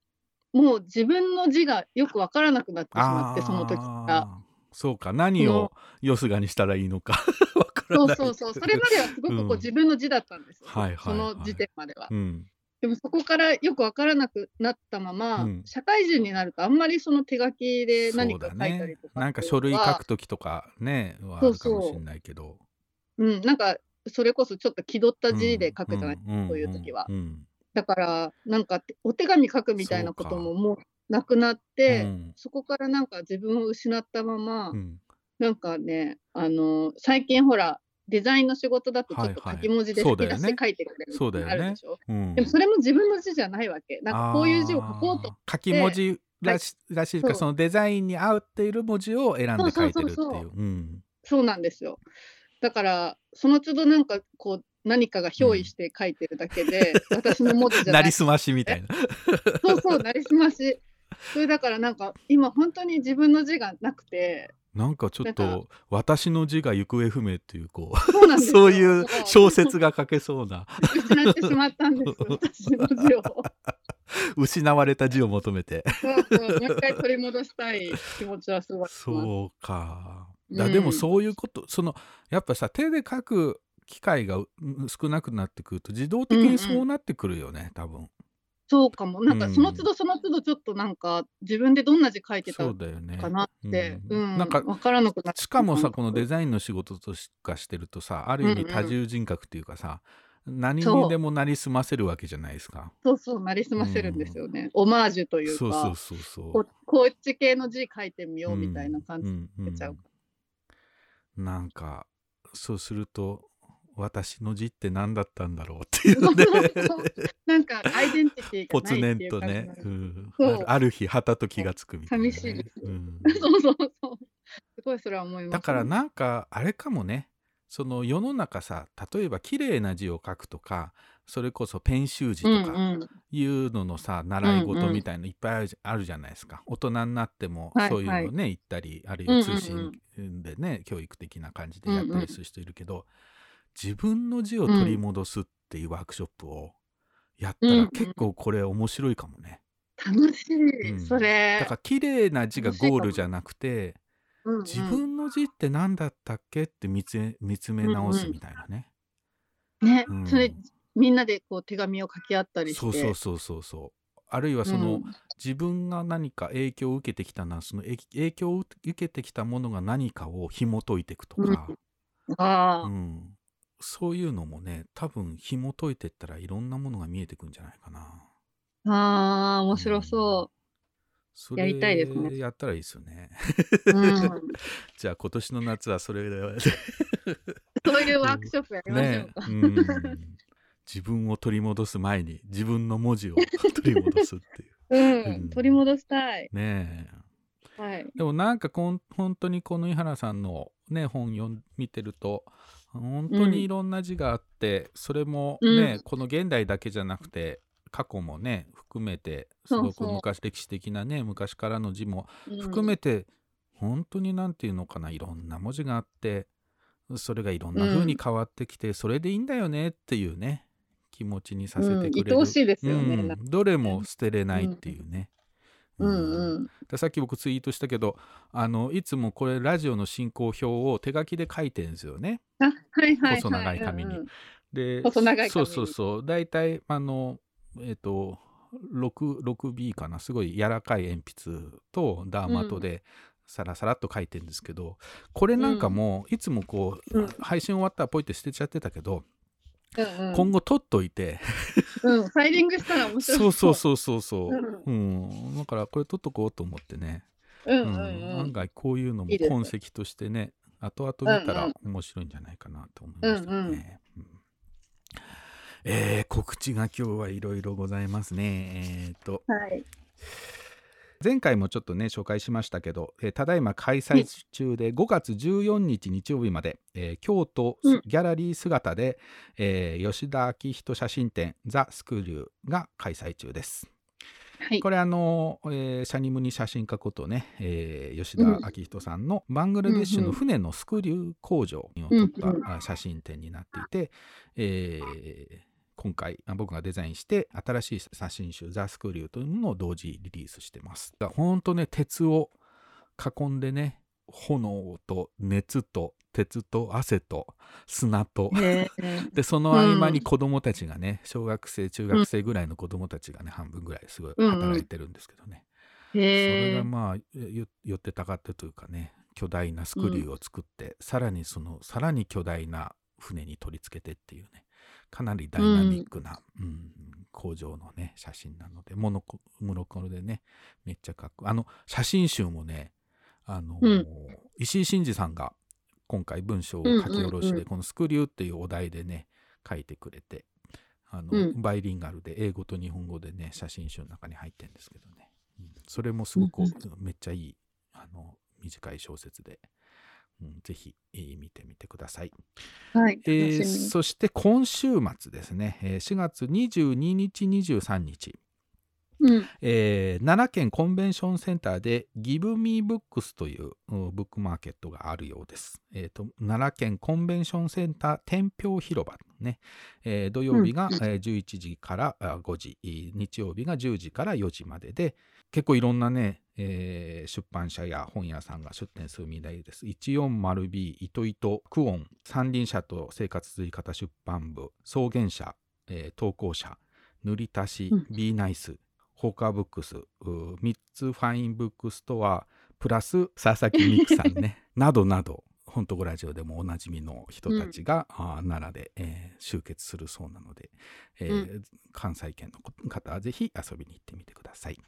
もう自分の字がよくわからなくなってしまって、その時から。あー。そうか。何をよすがにしたらいいのか。わからそうない。そうそう、それまではすごくこう自分の字だったんですよ、はいはいその時点までは。うん。でもそこからよくわからなくなったまま、うん。社会人になるとあんまりその手書きで何か書いたりとかっていうのは、なんか書類書くときとかねはあるかもしれないけど。うん、なんかそれこそちょっと気取った字で書くじゃない、うん。そういう時は。うん。うん。だからなんかお手紙書くみたいなことももうなくなって、うん。そこからなんか自分を失ったまま、うん。なんかねあの最近ほらデザインの仕事だとちょっと書き文字でそうだよね。吹き出して書いてくれるそうだよね。あるでしょ、うん。でもそれも自分の字じゃないわけ。なんかこういう字を書こうと。書き文字らし,、らしいかそのデザインに合っている文字を選んで書いてるっていう。そうなんですよだからその都度なんかこう何かが憑依して書いてるだけで、私の文字じゃなないりすましみたいな。そうそうなりすまし。それだからなんか今本当に自分の字がなくて。なんかちょっなんと私の字が行方不明っていうこそうなんそういう小説が書けそうな。失ってしまったんですよ 私の字を。失われた字を求めて。そうそうもう一回取り戻したい気持ちはすごいそうか。うんだでもそういうことそのやっぱさ手で書く機会がうん少なくなってくると自動的にそうなってくるよね、多分。そうかも。なんかうんその都度その都度ちょっとなんか自分でどんな字書いてたそうだよね。かなって、ううん。んなんか分からなくなしかもさこのデザザインの仕事とかしてるとさある意味うんうん。多重人格っていうかさ、何そう。にでもなりすませるわけじゃないですか。そうそうなりすませるんですよね、オマージュというかそうそうそうそう。こ。こっち系の字書いてみようみたいな感じうんうん出ちゃううんなんかそうすると私の字って何だったんだろうっていうね。なんかアイデンティティぽつねがないっていうんとねうん。ある日はたと気がつくみたいな、ね、寂しいです。うんそうそうそう。すごいそれは思います、だからなんかあれかもね。その世の中さ例えば綺麗な字を書くとかそれこそペン習字とかうんうん。いうののさ、習い事みたいのいっぱいあるじゃないですか。大人になってもはいそういうのね、行ったりあるいは通うん信でね、教育的な感じでやったりする人いるけど、自分の字を取り戻すっていうワークショップをやったうんうん。ら結構これ面白いかもね。楽しい、うん。それ。だから綺麗な字がゴールじゃなくてうんうん。自分の字って何だったっけって見つ見つめ直すみたいなね。ね、うん。それみんなでこう手紙を書き合ったりして。そうそうそうそうそう。あるいはその、うん。自分が何か影響を受けてきたなそのえ影響を受けてきたものが何かを紐解いていくとか、ああ、うん。そういうのもね多分紐解いていったらいろんなものが見えてくんじゃないかな。ああ面白そそやりたいですね。やったらいいですよね。うん、じゃあ今年の夏はそれで。そういうワークショップやりましょねうか。うん自分を取り戻す前に自分の文字を 取り戻すっていう。うん、うん取り戻したい。ねえ。はい。でもなんかこん本当にこの井原さんの、ね、本読ん見てると本当にいろんな字があって、それもね、うんこの現代だけじゃなくて過去もね含めてすごく昔歴史的なね昔からの字もうん含めて、本当になんていうのかないろんな文字があってそれがいろんな風に変わってきて、それでいいんだよねっていうね気持ちにさせてくれる、うん愛おしいですよねうんどれも捨てれないっていうね。うん。うん。でさっき僕ツイートしたけどあのいつもこれラジオの進行表を手書きで書いてるんですよね。あ、はいはいはい。細長い紙に。うんうんで細長い紙そうそうそう。大体あのえっ、と 6, 6B かな。すごい柔らかい鉛筆とダーマトでサラサラっと書いてるんですけど、これなんかもいつもこう、うん。配信終わったらポイって捨てちゃってたけど、うんうん。今後取っといて、うん、ファイリングしたら面白い。そうそうそうそうそう、ううん、だからこれ取っとこうと思ってね、うんうんうん。うん。案。外こういうのも痕跡としてね後々見たら面白いんじゃないかなと思いましたね。うん。えー告知が今日はいろいろございますね。えーと。はい。前回もちょっとね紹介しましたけど、えーただいま開催中で5月14日日曜日まで、えー京都うん。ギャラリー姿で、えー吉田明人写真展ザ・スクリューが開催中です。はい。これあの、えーシャニムニ写真家ことね、えー吉田明人さんのバングラデシュの船のスクリュー工場を撮った、写真展になっていて、えー今回あ僕がデザインして新しい写真集「ザ・スクリュー」というものを同時リリースしてます。だからほんとね鉄を囲んでね炎と熱と鉄と汗と砂と。でその合間に子供たちがね、小学生中学生ぐらいの子供たちがね、半分ぐらいすごい働いてるんですけどね、それへーがまあよ寄ってたかってというかね巨大なスクリューを作って、さらにそのさらに巨大な船に取り付けてっていうねかなりダイナミックな、うん。工場のね写真なのでモノコモノクロでねめっちゃかっこあの写真集もねあのーうん。石井真二さんが今回文章を書き下ろしで、うんうんうん。この「スクリュー」っていうお題でね書いてくれてあの、うん。バイリンガルで英語と日本語でね写真集の中に入ってるんですけどね、うん。それもすごく、うん。めっちゃいいあの短い小説で、うん、ぜひ、えー見てみてください、はい。えーそして今週末ですね、えー4月22日23日うん。えー奈良県コンベンションセンターでギブミーブックスといううんブックマーケットがあるようです。えーと奈良県コンベンションセンター天平広場ね、えー土曜日が、うんえー11時からあ5時、日曜日が10時から4時までで、結構いろんなね、えー出版社や本屋さんが出展するみたいです。140B、糸糸、クオン、三輪車と生活続き方出版部、草原社、えー投稿者、塗り足しうん、B ナイス、ホーカーブックス、う3つファインブックストア、プラス佐々木美久さんね、などなど、本当ラジオでもおなじみの人たちが、あー奈良で、えー集結するそうなので、えー関西圏の方はぜひ遊びに行ってみてください。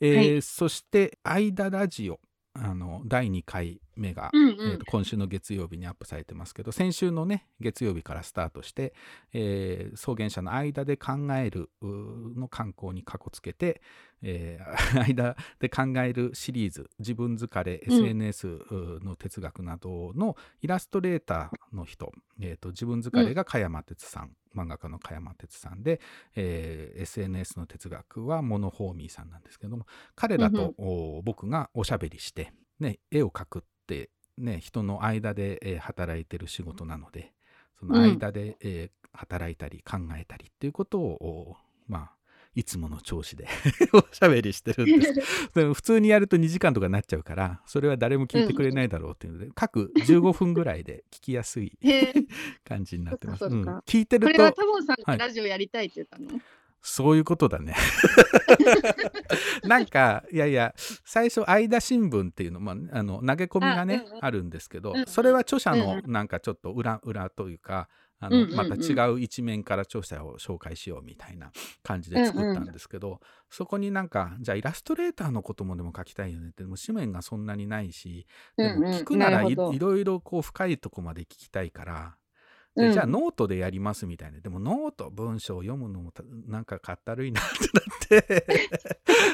えーはい。そして、間ラジオ、あの第2回目が、うんえーと今週の月曜日にアップされてますけど先週のね月曜日からスタートして、えー草原者の間で考えるの観光にかこつけて、えー 間で考えるシリーズ自分疲れうん。SNS の哲学などのイラストレーターの人、えーと自分疲れが加山哲さん、漫画家の加山哲さんで、えー SNS の哲学はモノホーミーさんなんですけども彼らと、お僕がおしゃべりして、ね、絵を描くって、ね、人の間で、えー働いてる仕事なのでその間で、えー働いたり考えたりっていうことを、おまあいつもの調子で おしゃべりしてるんです。でも普通にやると2時間とかなっちゃうからそれは誰も聞いてくれないだろうっていうので、各15分ぐらいで聞きやすい感じになってます。うん。聞いてるこれはとタボンさんはい。がラジオやりたいって言ったの、そういうことだね。なんかいやいや最初相田新聞っていうの,、まあ、あの投げ込みがねあ,、あうんうん。るんですけど、うんうん。それは著者のうなんかちょっと裏裏というかあのうんうんうん。また違う一面から著者を紹介しようみたいな感じで作ったんですけど、そこになんかじゃあイラストレーターのこともでも書きたいよねってでも紙面がそんなにないしでも聞くならい,、うんうんなるほど。ろいろこう深いとこまで聞きたいから。うん。でじゃあノートでやりますみたいな。でもノート文章を読むのもたなんかかったるいなってなって。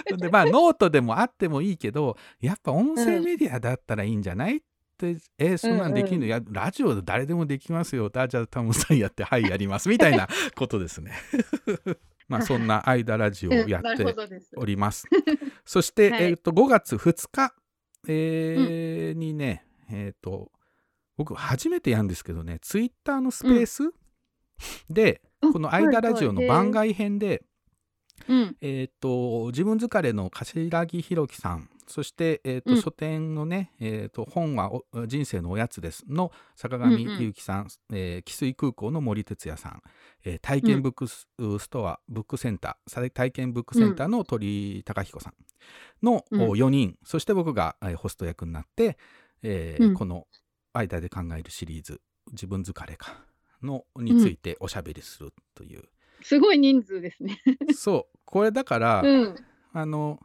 でまあノートでもあってもいいけどやっぱ音声メディアだったらいいんじゃない？って、えーそんなんできるの、うんやラジオで誰でもできますよ。あじゃあタムさんやってはいやります。みたいな ことですね。まあそんな間ラジオをやって。おります。そして、はい。えっ、と5月2日、えーにねえっ、と僕初めてやるんですけどねツイッターのスペース、でうん。この間ラジオの番外編で、うん。えっ、と自分疲れの柏木弘樹さんそして、えーとうん。書店のね、えーと本はお人生のおやつです。の坂上うん。うん祐樹さん、えー汽水空港の森哲也さん、えー体験ブックス,、ストアブックセンター。さ体験ブックセンターの鳥貴彦さん。の、うん。お4人。そして僕が、えーホスト役になって、えーうん。この間で考えるシリーズ。自分疲れか。のについておしゃべりするという、すごい人数ですね。そう。これだから、うん。あの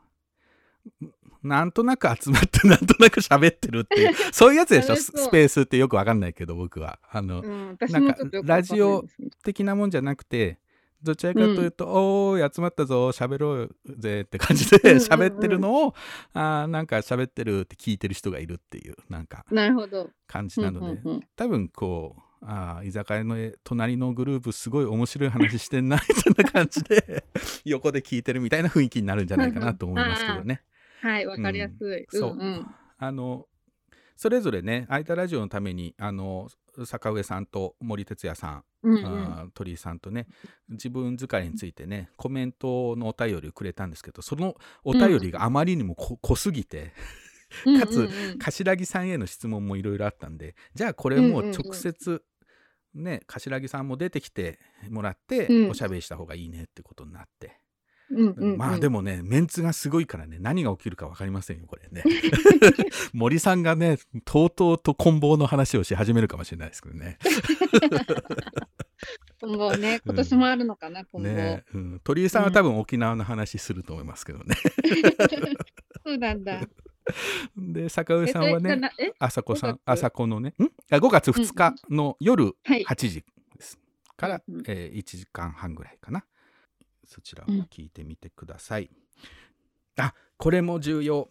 なんとなく集まって なんとなく喋ってるっていう そういうやつでしょ？スペースってよくわかんないけど僕は。あの、うん、ないですね。ラジオ的なもんじゃなくてどちらかというと、おーい集まったぞ喋ろうぜって感じで うんうんうん。喋ってるのを、あーなんか喋ってるって聞いてる人がいるっていうなんかなるほど。感じなので、うんうんうん。多分こうあー居酒屋の隣のグループすごい面白い話してんなみたいな感じで横で聞いてるみたいな雰囲気になるんじゃないかなと思いますけどね。はい、わかりやすい。そう、んん。あのそれぞれね「あいたラジオ」のためにあの坂上さんと森哲也さん、うんうん。鳥居さんとね自分疲れについてねコメントのお便りをくれたんですけどそのお便りがあまりにもこ濃すぎて、かつうんうん。うん柏木さんへの質問もいろいろあったんでじゃあこれもううんうんうん直接、ね柏木さんも出てきてもらって、うん。おしゃべりした方がいいねってことになって、うんうんうん。まあでもねメンツがすごいからね何が起きるか分かりませんよこれね。森さんがねとうとうと棍棒の話をし始めるかもしれないですけどね。今後ね、今年もあるのかな、今後。ね、うん、鳥居さんは多分沖縄の話すると思いますけどね、そうなんだ。で坂上さんはね朝子さん5月？朝子のねん？あ5月2日の夜はい。8時です、から、うんうん。えー1時間半ぐらいかなそちらを聞いてみてください、あこれも重要。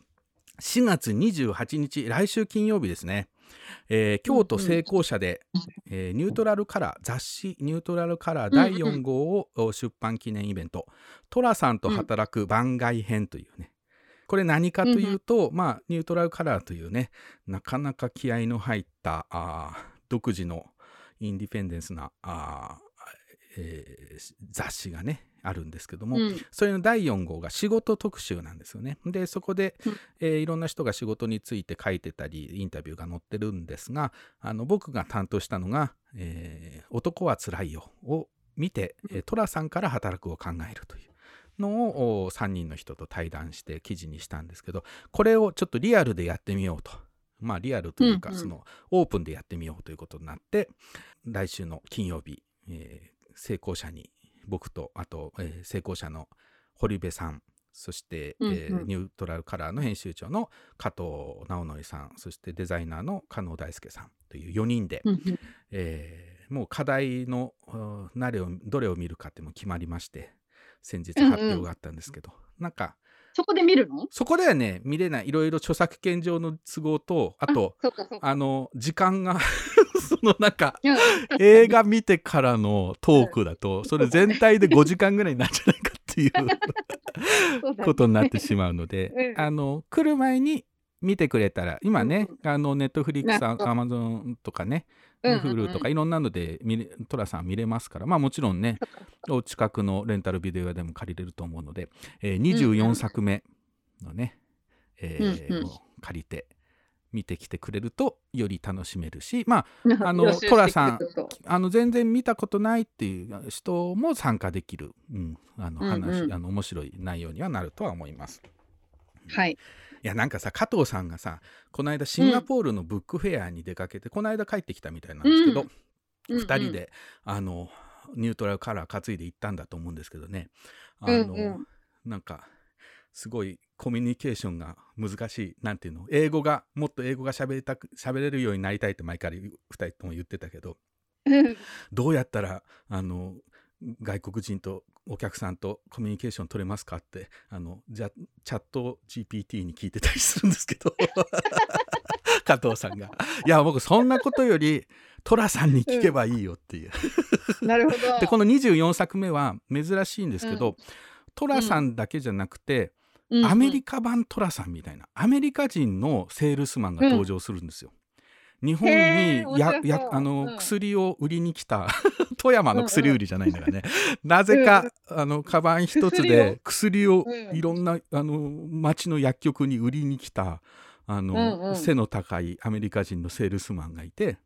4月28日来週金曜日ですね、えー京都成功社で、えーニュートラルカラー雑誌ニュートラルカラー第4号をお出版記念イベント「寅さんと働く番外編」というね。これ何かというと、まあニュートラルカラーというねなかなか気合の入った独自のインディペンデンスなえー雑誌がねあるんですけども、うんそれの第4号が仕事特集なんですよね。でそこで、うんえーいろんな人が仕事について書いてたりインタビューが載ってるんですがあの僕が担当したのが「えー男はつらいよ」を見て、えー寅さんから働くを考えるというのをお3人の人と対談して記事にしたんですけどこれをちょっとリアルでやってみようと。まあリアルというか、うんうんそのオープンでやってみようということになって来週の金曜日、えー成功者に僕とあと、えー成功者の堀部さんそして、うんうん。えーニュートラルカラーの編集長の加藤直則さんそしてデザイナーの加納大輔さんという4人で、うんうん。えーもう課題のれをどれを見るかっても決まりまして先日発表があったんですけど、なんかそこで見るの？そこではね見れない。いろいろ著作権上の都合とあと。あの時間が そのなんか映画見てからのトークだとそれ全体で5時間ぐらいになるんじゃないかっていう ことになってしまうので、うん。あの来る前に見てくれたら今ね、あのネットフリックスアマゾンとかね、Hulu とかいろんなので見れトラさん見れますからまあもちろんねお近くのレンタルビデオ屋でも借りれると思うので、えー24作目のね、えーうんうん。を借りて見てきてくれるとより楽しめるしまあ あの予習してトラさんあの全然見たことないっていう人も参加できる、うん、あのうんうん。話、あの面白い内容にはなるとは思います。はい。いやなんかさ加藤さんがさこの間シンガポールのブックフェアに出かけて、この間帰ってきたみたいなんですけど、うん。うん2人で、あのニュートラルカラー担いで行ったんだと思うんですけどね。あの、うんうん。なんかすごいコミュニケーションが難しいなんていうの？英語がもっと英語が喋りたく喋れるようになりたいって前から2人とも言ってたけど。うん。どうやったらあの外国人とお客さんとコミュニケーション取れますかってあのじゃチャット GPT に聞いてたりするんですけど。加藤さんが。いや僕そんなことより寅さんに聞けばいいよっていう、なるほど。でこの24作目は珍しいんですけうど寅、さんだけじゃなくて、うんうんアメリカ版寅さんみたいなアメリカ人のセールスマンが登場するんですよ。日本へーにややあの、うん。薬を売りに来た 富山の薬売りじゃないんだからね、なぜか、あのカバン一つで薬をうん。いろんなあの町の薬局に売りに来たあの、うんうん。背の高いアメリカ人のセールスマンがいて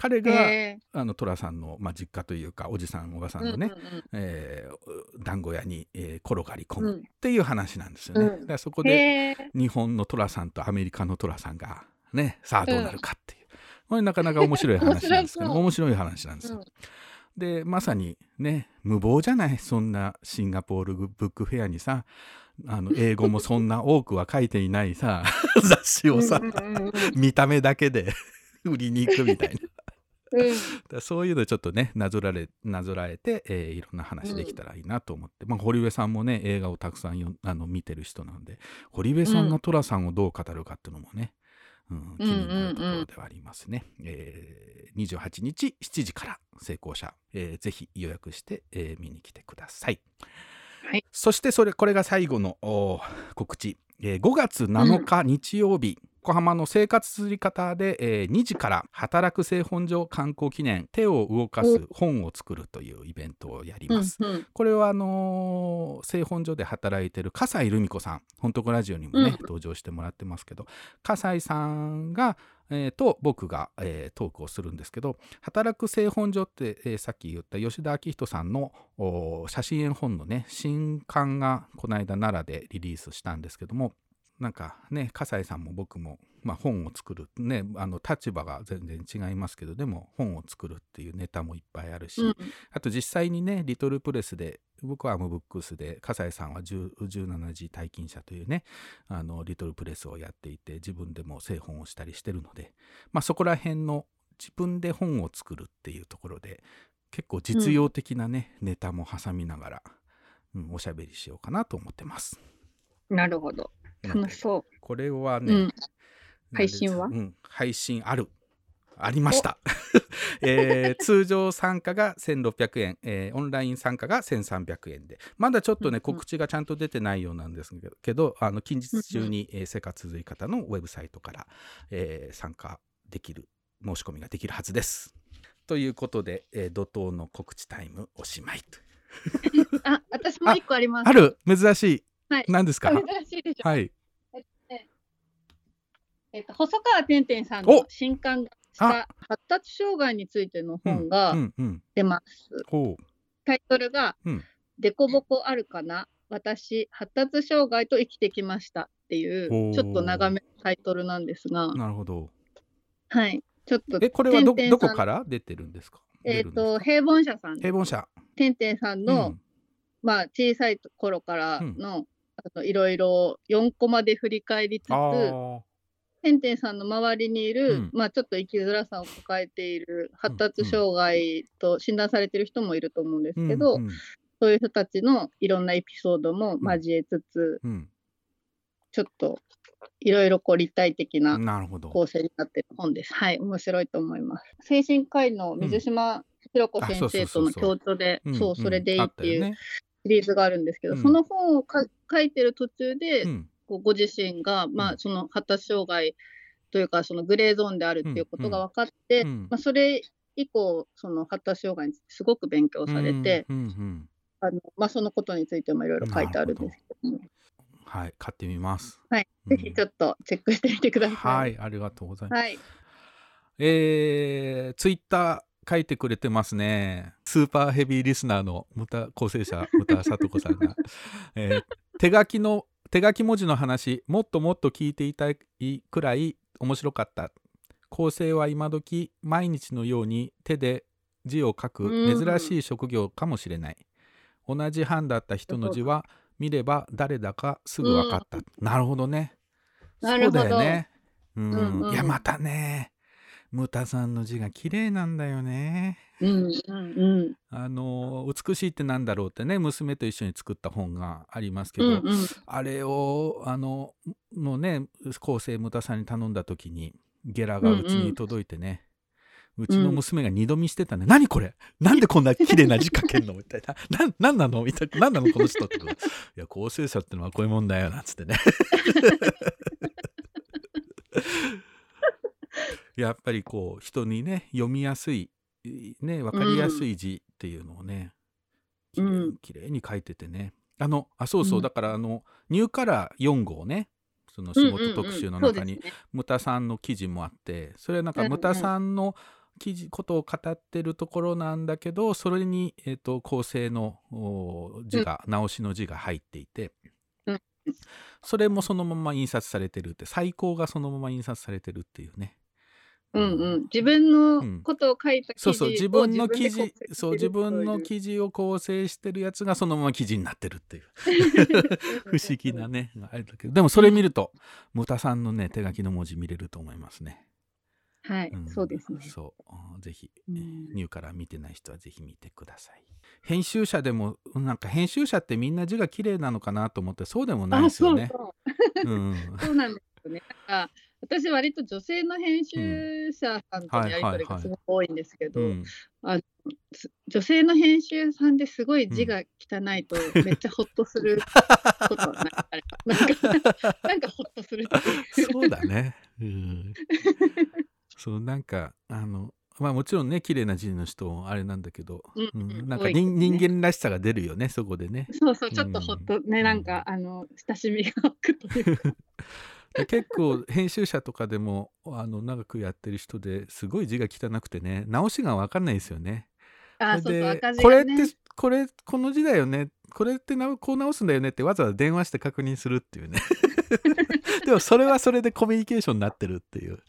彼が、へあの寅さんの、まあ、実家というかおじさんおばさんーのね、うんうんえー団子屋に、えー転がり込むうん。っていう話なんですよね。うん。だからそこうんでへー日本の寅さんとアメリカの寅さんがねさあどうなるかっていう、これなかなか面白い話なんですけど 面面白い話なんですよ。うん。でまさにね無謀じゃないそんなシンガポールブックフェアにさあの英語もそんな多くは書いていないさ 雑誌をさ、うんうんうんうん。見た目だけで売りに行くみたいな。うん。そういうのちょっとねなぞられなぞらえて、えーいろんな話できたらいいなと思って、まあ、堀部さんもね映画をたくさんよあの見てる人なんで堀部さんが寅さんをどう語るかっていうのもね、うん気になるところではありますね、えー28日7時から成功者、えーぜひ予約して、えー見に来てください、はい。そしてそれこれが最後の告知、えー5月7日日曜日、横浜の生活釣り方で、えー2時から働く製本所観光記念手を動かす本を作るというイベントをやります。うんうんこれはあのー製本所で働いてる笠井留美子さん本当ラジオにもね、うん登場してもらってますけど笠井さんが、えーと僕が、えートークをするんですけど働く製本所って、えーさっき言った吉田明人さんのお写真絵本のね新刊がこの間奈良でリリースしたんですけどもなんかね笠井さんも僕も、まあ、本を作るねあの立場が全然違いますけどでも本を作るっていうネタもいっぱいあるし、うんあと実際にねリトルプレスで僕はアムブックスで笠井さんは10 17時退勤者というねあのリトルプレスをやっていて自分でも製本をしたりしてるので、まあ、そこら辺の自分で本を作るっていうところで結構実用的なね、ネタも挟みながら、うん、おしゃべりしようかなと思ってます。なるほど。楽しそこれはう。ね、うん。配信は？うん、配信ある。ありました。えー通常参加が1600円、えーオンライン参加が1300円で、まだちょっとね、うんうん告知がちゃんと出てないようなんですけど、あの近日中に、えー生活続い方のウェブサイトから、えー参加できる、申し込みができるはずです。ということで、えー怒涛の告知タイムおしまいと。あ、私も一個あります。ある珍しい。はい。何ですか？珍しいでしょ。はい。えっと、細川てんてんさんのお！新刊がした。発達障害についての本がうんうん。出ます。ほう。タイトルがうん「でこぼこあるかな？私発達障害と生きてきました」っていうちょっと長めのタイトルなんですが、なるほど。はい、ちょっとえ、これはどどこから出てるんですか？えっ、と平凡社さん。平凡社。てんてんさんの、うん。まあ小さい頃からのいろいろ4コマで振り返りつつてんてんさんの周りにいる、うん。まあちょっと生きづらさを抱えている発達障害と診断されている人もいると思うんですけど、うん。うん。そういう人たちのいろんなエピソードも交えつつ、うん。ちょっといろいろこう立体的ななるほど。構成になってる本です。はい、面白いと思います。精神科医の水島ひろ子先生との共著で、ん。そう、それでいいっていうシリーズがあるんですけど、うん。その本をか書いてる途中で、うん。ご自身が、まうん。あ、その発達障害というか、そのグレーゾーンであるっていうことが分かって、うん。まあ、それ以降、その発達障害についてすごく勉強されて、あのまあ、そのことについてもいろいろ書いてあるんですけども、はい、買ってみます。はい、うん。ぜひちょっとチェックしてみてください。はい、ありがとうございます。はい。えー、ツイッター書いてくれてますね。スーパーヘビーリスナーのムタ構成者、ムタさとこさんが、えー手書きの、手書き文字の話、もっともっと聞いていたいくらい面白かった。構成は今時毎日のように手で字を書くうん。珍しい職業かもしれない、同じ班だった人の字は見れば誰だかすぐ分かった、なるほどね。なるほど。そうだよね。うん、うん。うん。いやまたね。ムタさんの字が綺麗なんだよねうんうんうんあの美しいってなんだろうってね娘と一緒に作った本がありますけど、うんうんあれをあののね構成ムタさんに頼んだ時にゲラがうちに届いてね、うちの娘が二度見してたね、何これ？なんでこんな綺麗な字書けんの？みたいな。な、なんなの？みたいな。なんなのこの人って。いや、構成者ってのはこういうもんだよ。なんつってね。やっぱりこう、人にね、読みやすい、ね、わかりやすい字っていうのをね、きうん。綺麗に書いててね。あの、あ、そうそう、うん。だからあの、ニューカラー4号ね、その仕事特集の中に、ムタさんの記事もあってそれはなんかムタさんの記事ことを語ってるところなんだけどそれに、えー、と構成のお字が、直しの字が入っていて、うん。それもそのまま印刷されてるって最高がそのまま印刷されてるっていうね。うんうん、自分のことを書いた記事をそうそう。自分の記事そう自分の記事を構成してるやつがそのまま記事になってるっていう。不思議なねあれだけど。でもそれ見るとムタさんのね手書きの文字見れると思いますね。はい、ん。そうですね。そう。ぜひ、うん。ニューから見てない人はぜひ見てください。編集者でもなんか編集者ってみんな字が綺麗なのかなと思ってそうでもないあ、ですよね。そうなんですよね。なんか私割と女性の編集者さんとのやり取りがすごく多いんですけど、女性の編集さんですごい字が汚いとめっちゃホッとする ことはない。あれなんかなんかホッとする。そうだね。うん、そうなんかあのまあもちろんね綺麗な字の人もあれなんだけど、うんううんん、なんか多いですね人,、人間らしさが出るよねそこでね。そうそう、ちょっとほっとね、うんなんか、あの、親しみが湧くというか。で結構編集者とかでもあの長くやってる人ですごい字が汚くてね直しが分かんないですよね。あ、そうそう、それで赤字これっ。てこれこの字だよねこれってなこう直すんだよねってわざわざ電話して確認するっていうね。でもそれはそれでコミュニケーションになってるっていう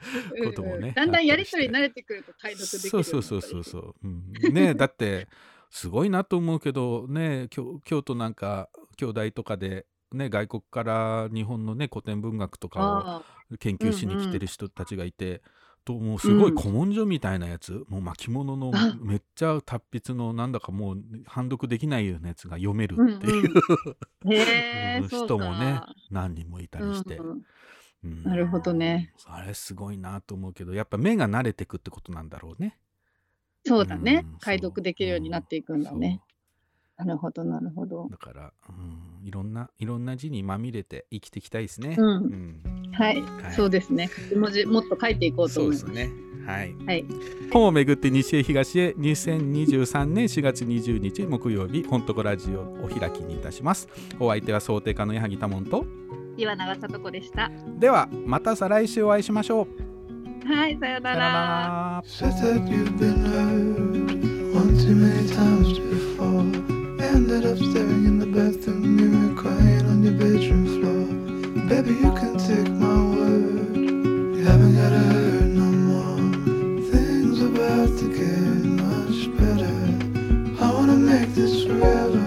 こともねうんうんだんだんやりとりに慣れてくると解読できるそうそうそうそうそう、うん、ねだってすごいなと思うけどね京京都なんか兄弟とかでね外国から日本のね古典文学とかあを研究しに来てる人たちがいて、ともうすごい古文書みたいなやつ、もう巻物の あめっちゃ達筆のなんだかもう判読できないようなやつが読めるうんっていう、うん人もねか。何人もいたりして、うんうんうんなるほどね。あれすごいなと思うけどやっぱ目が慣れてくってことなんだろうね。そうだねうん。解読できるようになっていくんだね。なるほど、なるほど。だから、うん、いろんないろんな字にまみれて生きていきたいですね。うんんはいはい、そうですね。文字もっと書いていこうと思います。そうですね。はい。はい。本をめぐって西へ東へ2023年4月20日木曜日本とこラジオをお開きにいたします。お相手は想定家の矢作多門と岩永さと子でした。ではまた再来週お会いしましょう。はい、さよなさよなら。ら。Said that you've been hurt one too many times before. Ended up staring in the bathroom mirror, crying on your bedroom floor. Baby, you can take my word. You haven't gotta hurt no more. Things about to get much better. I wanna make this forever.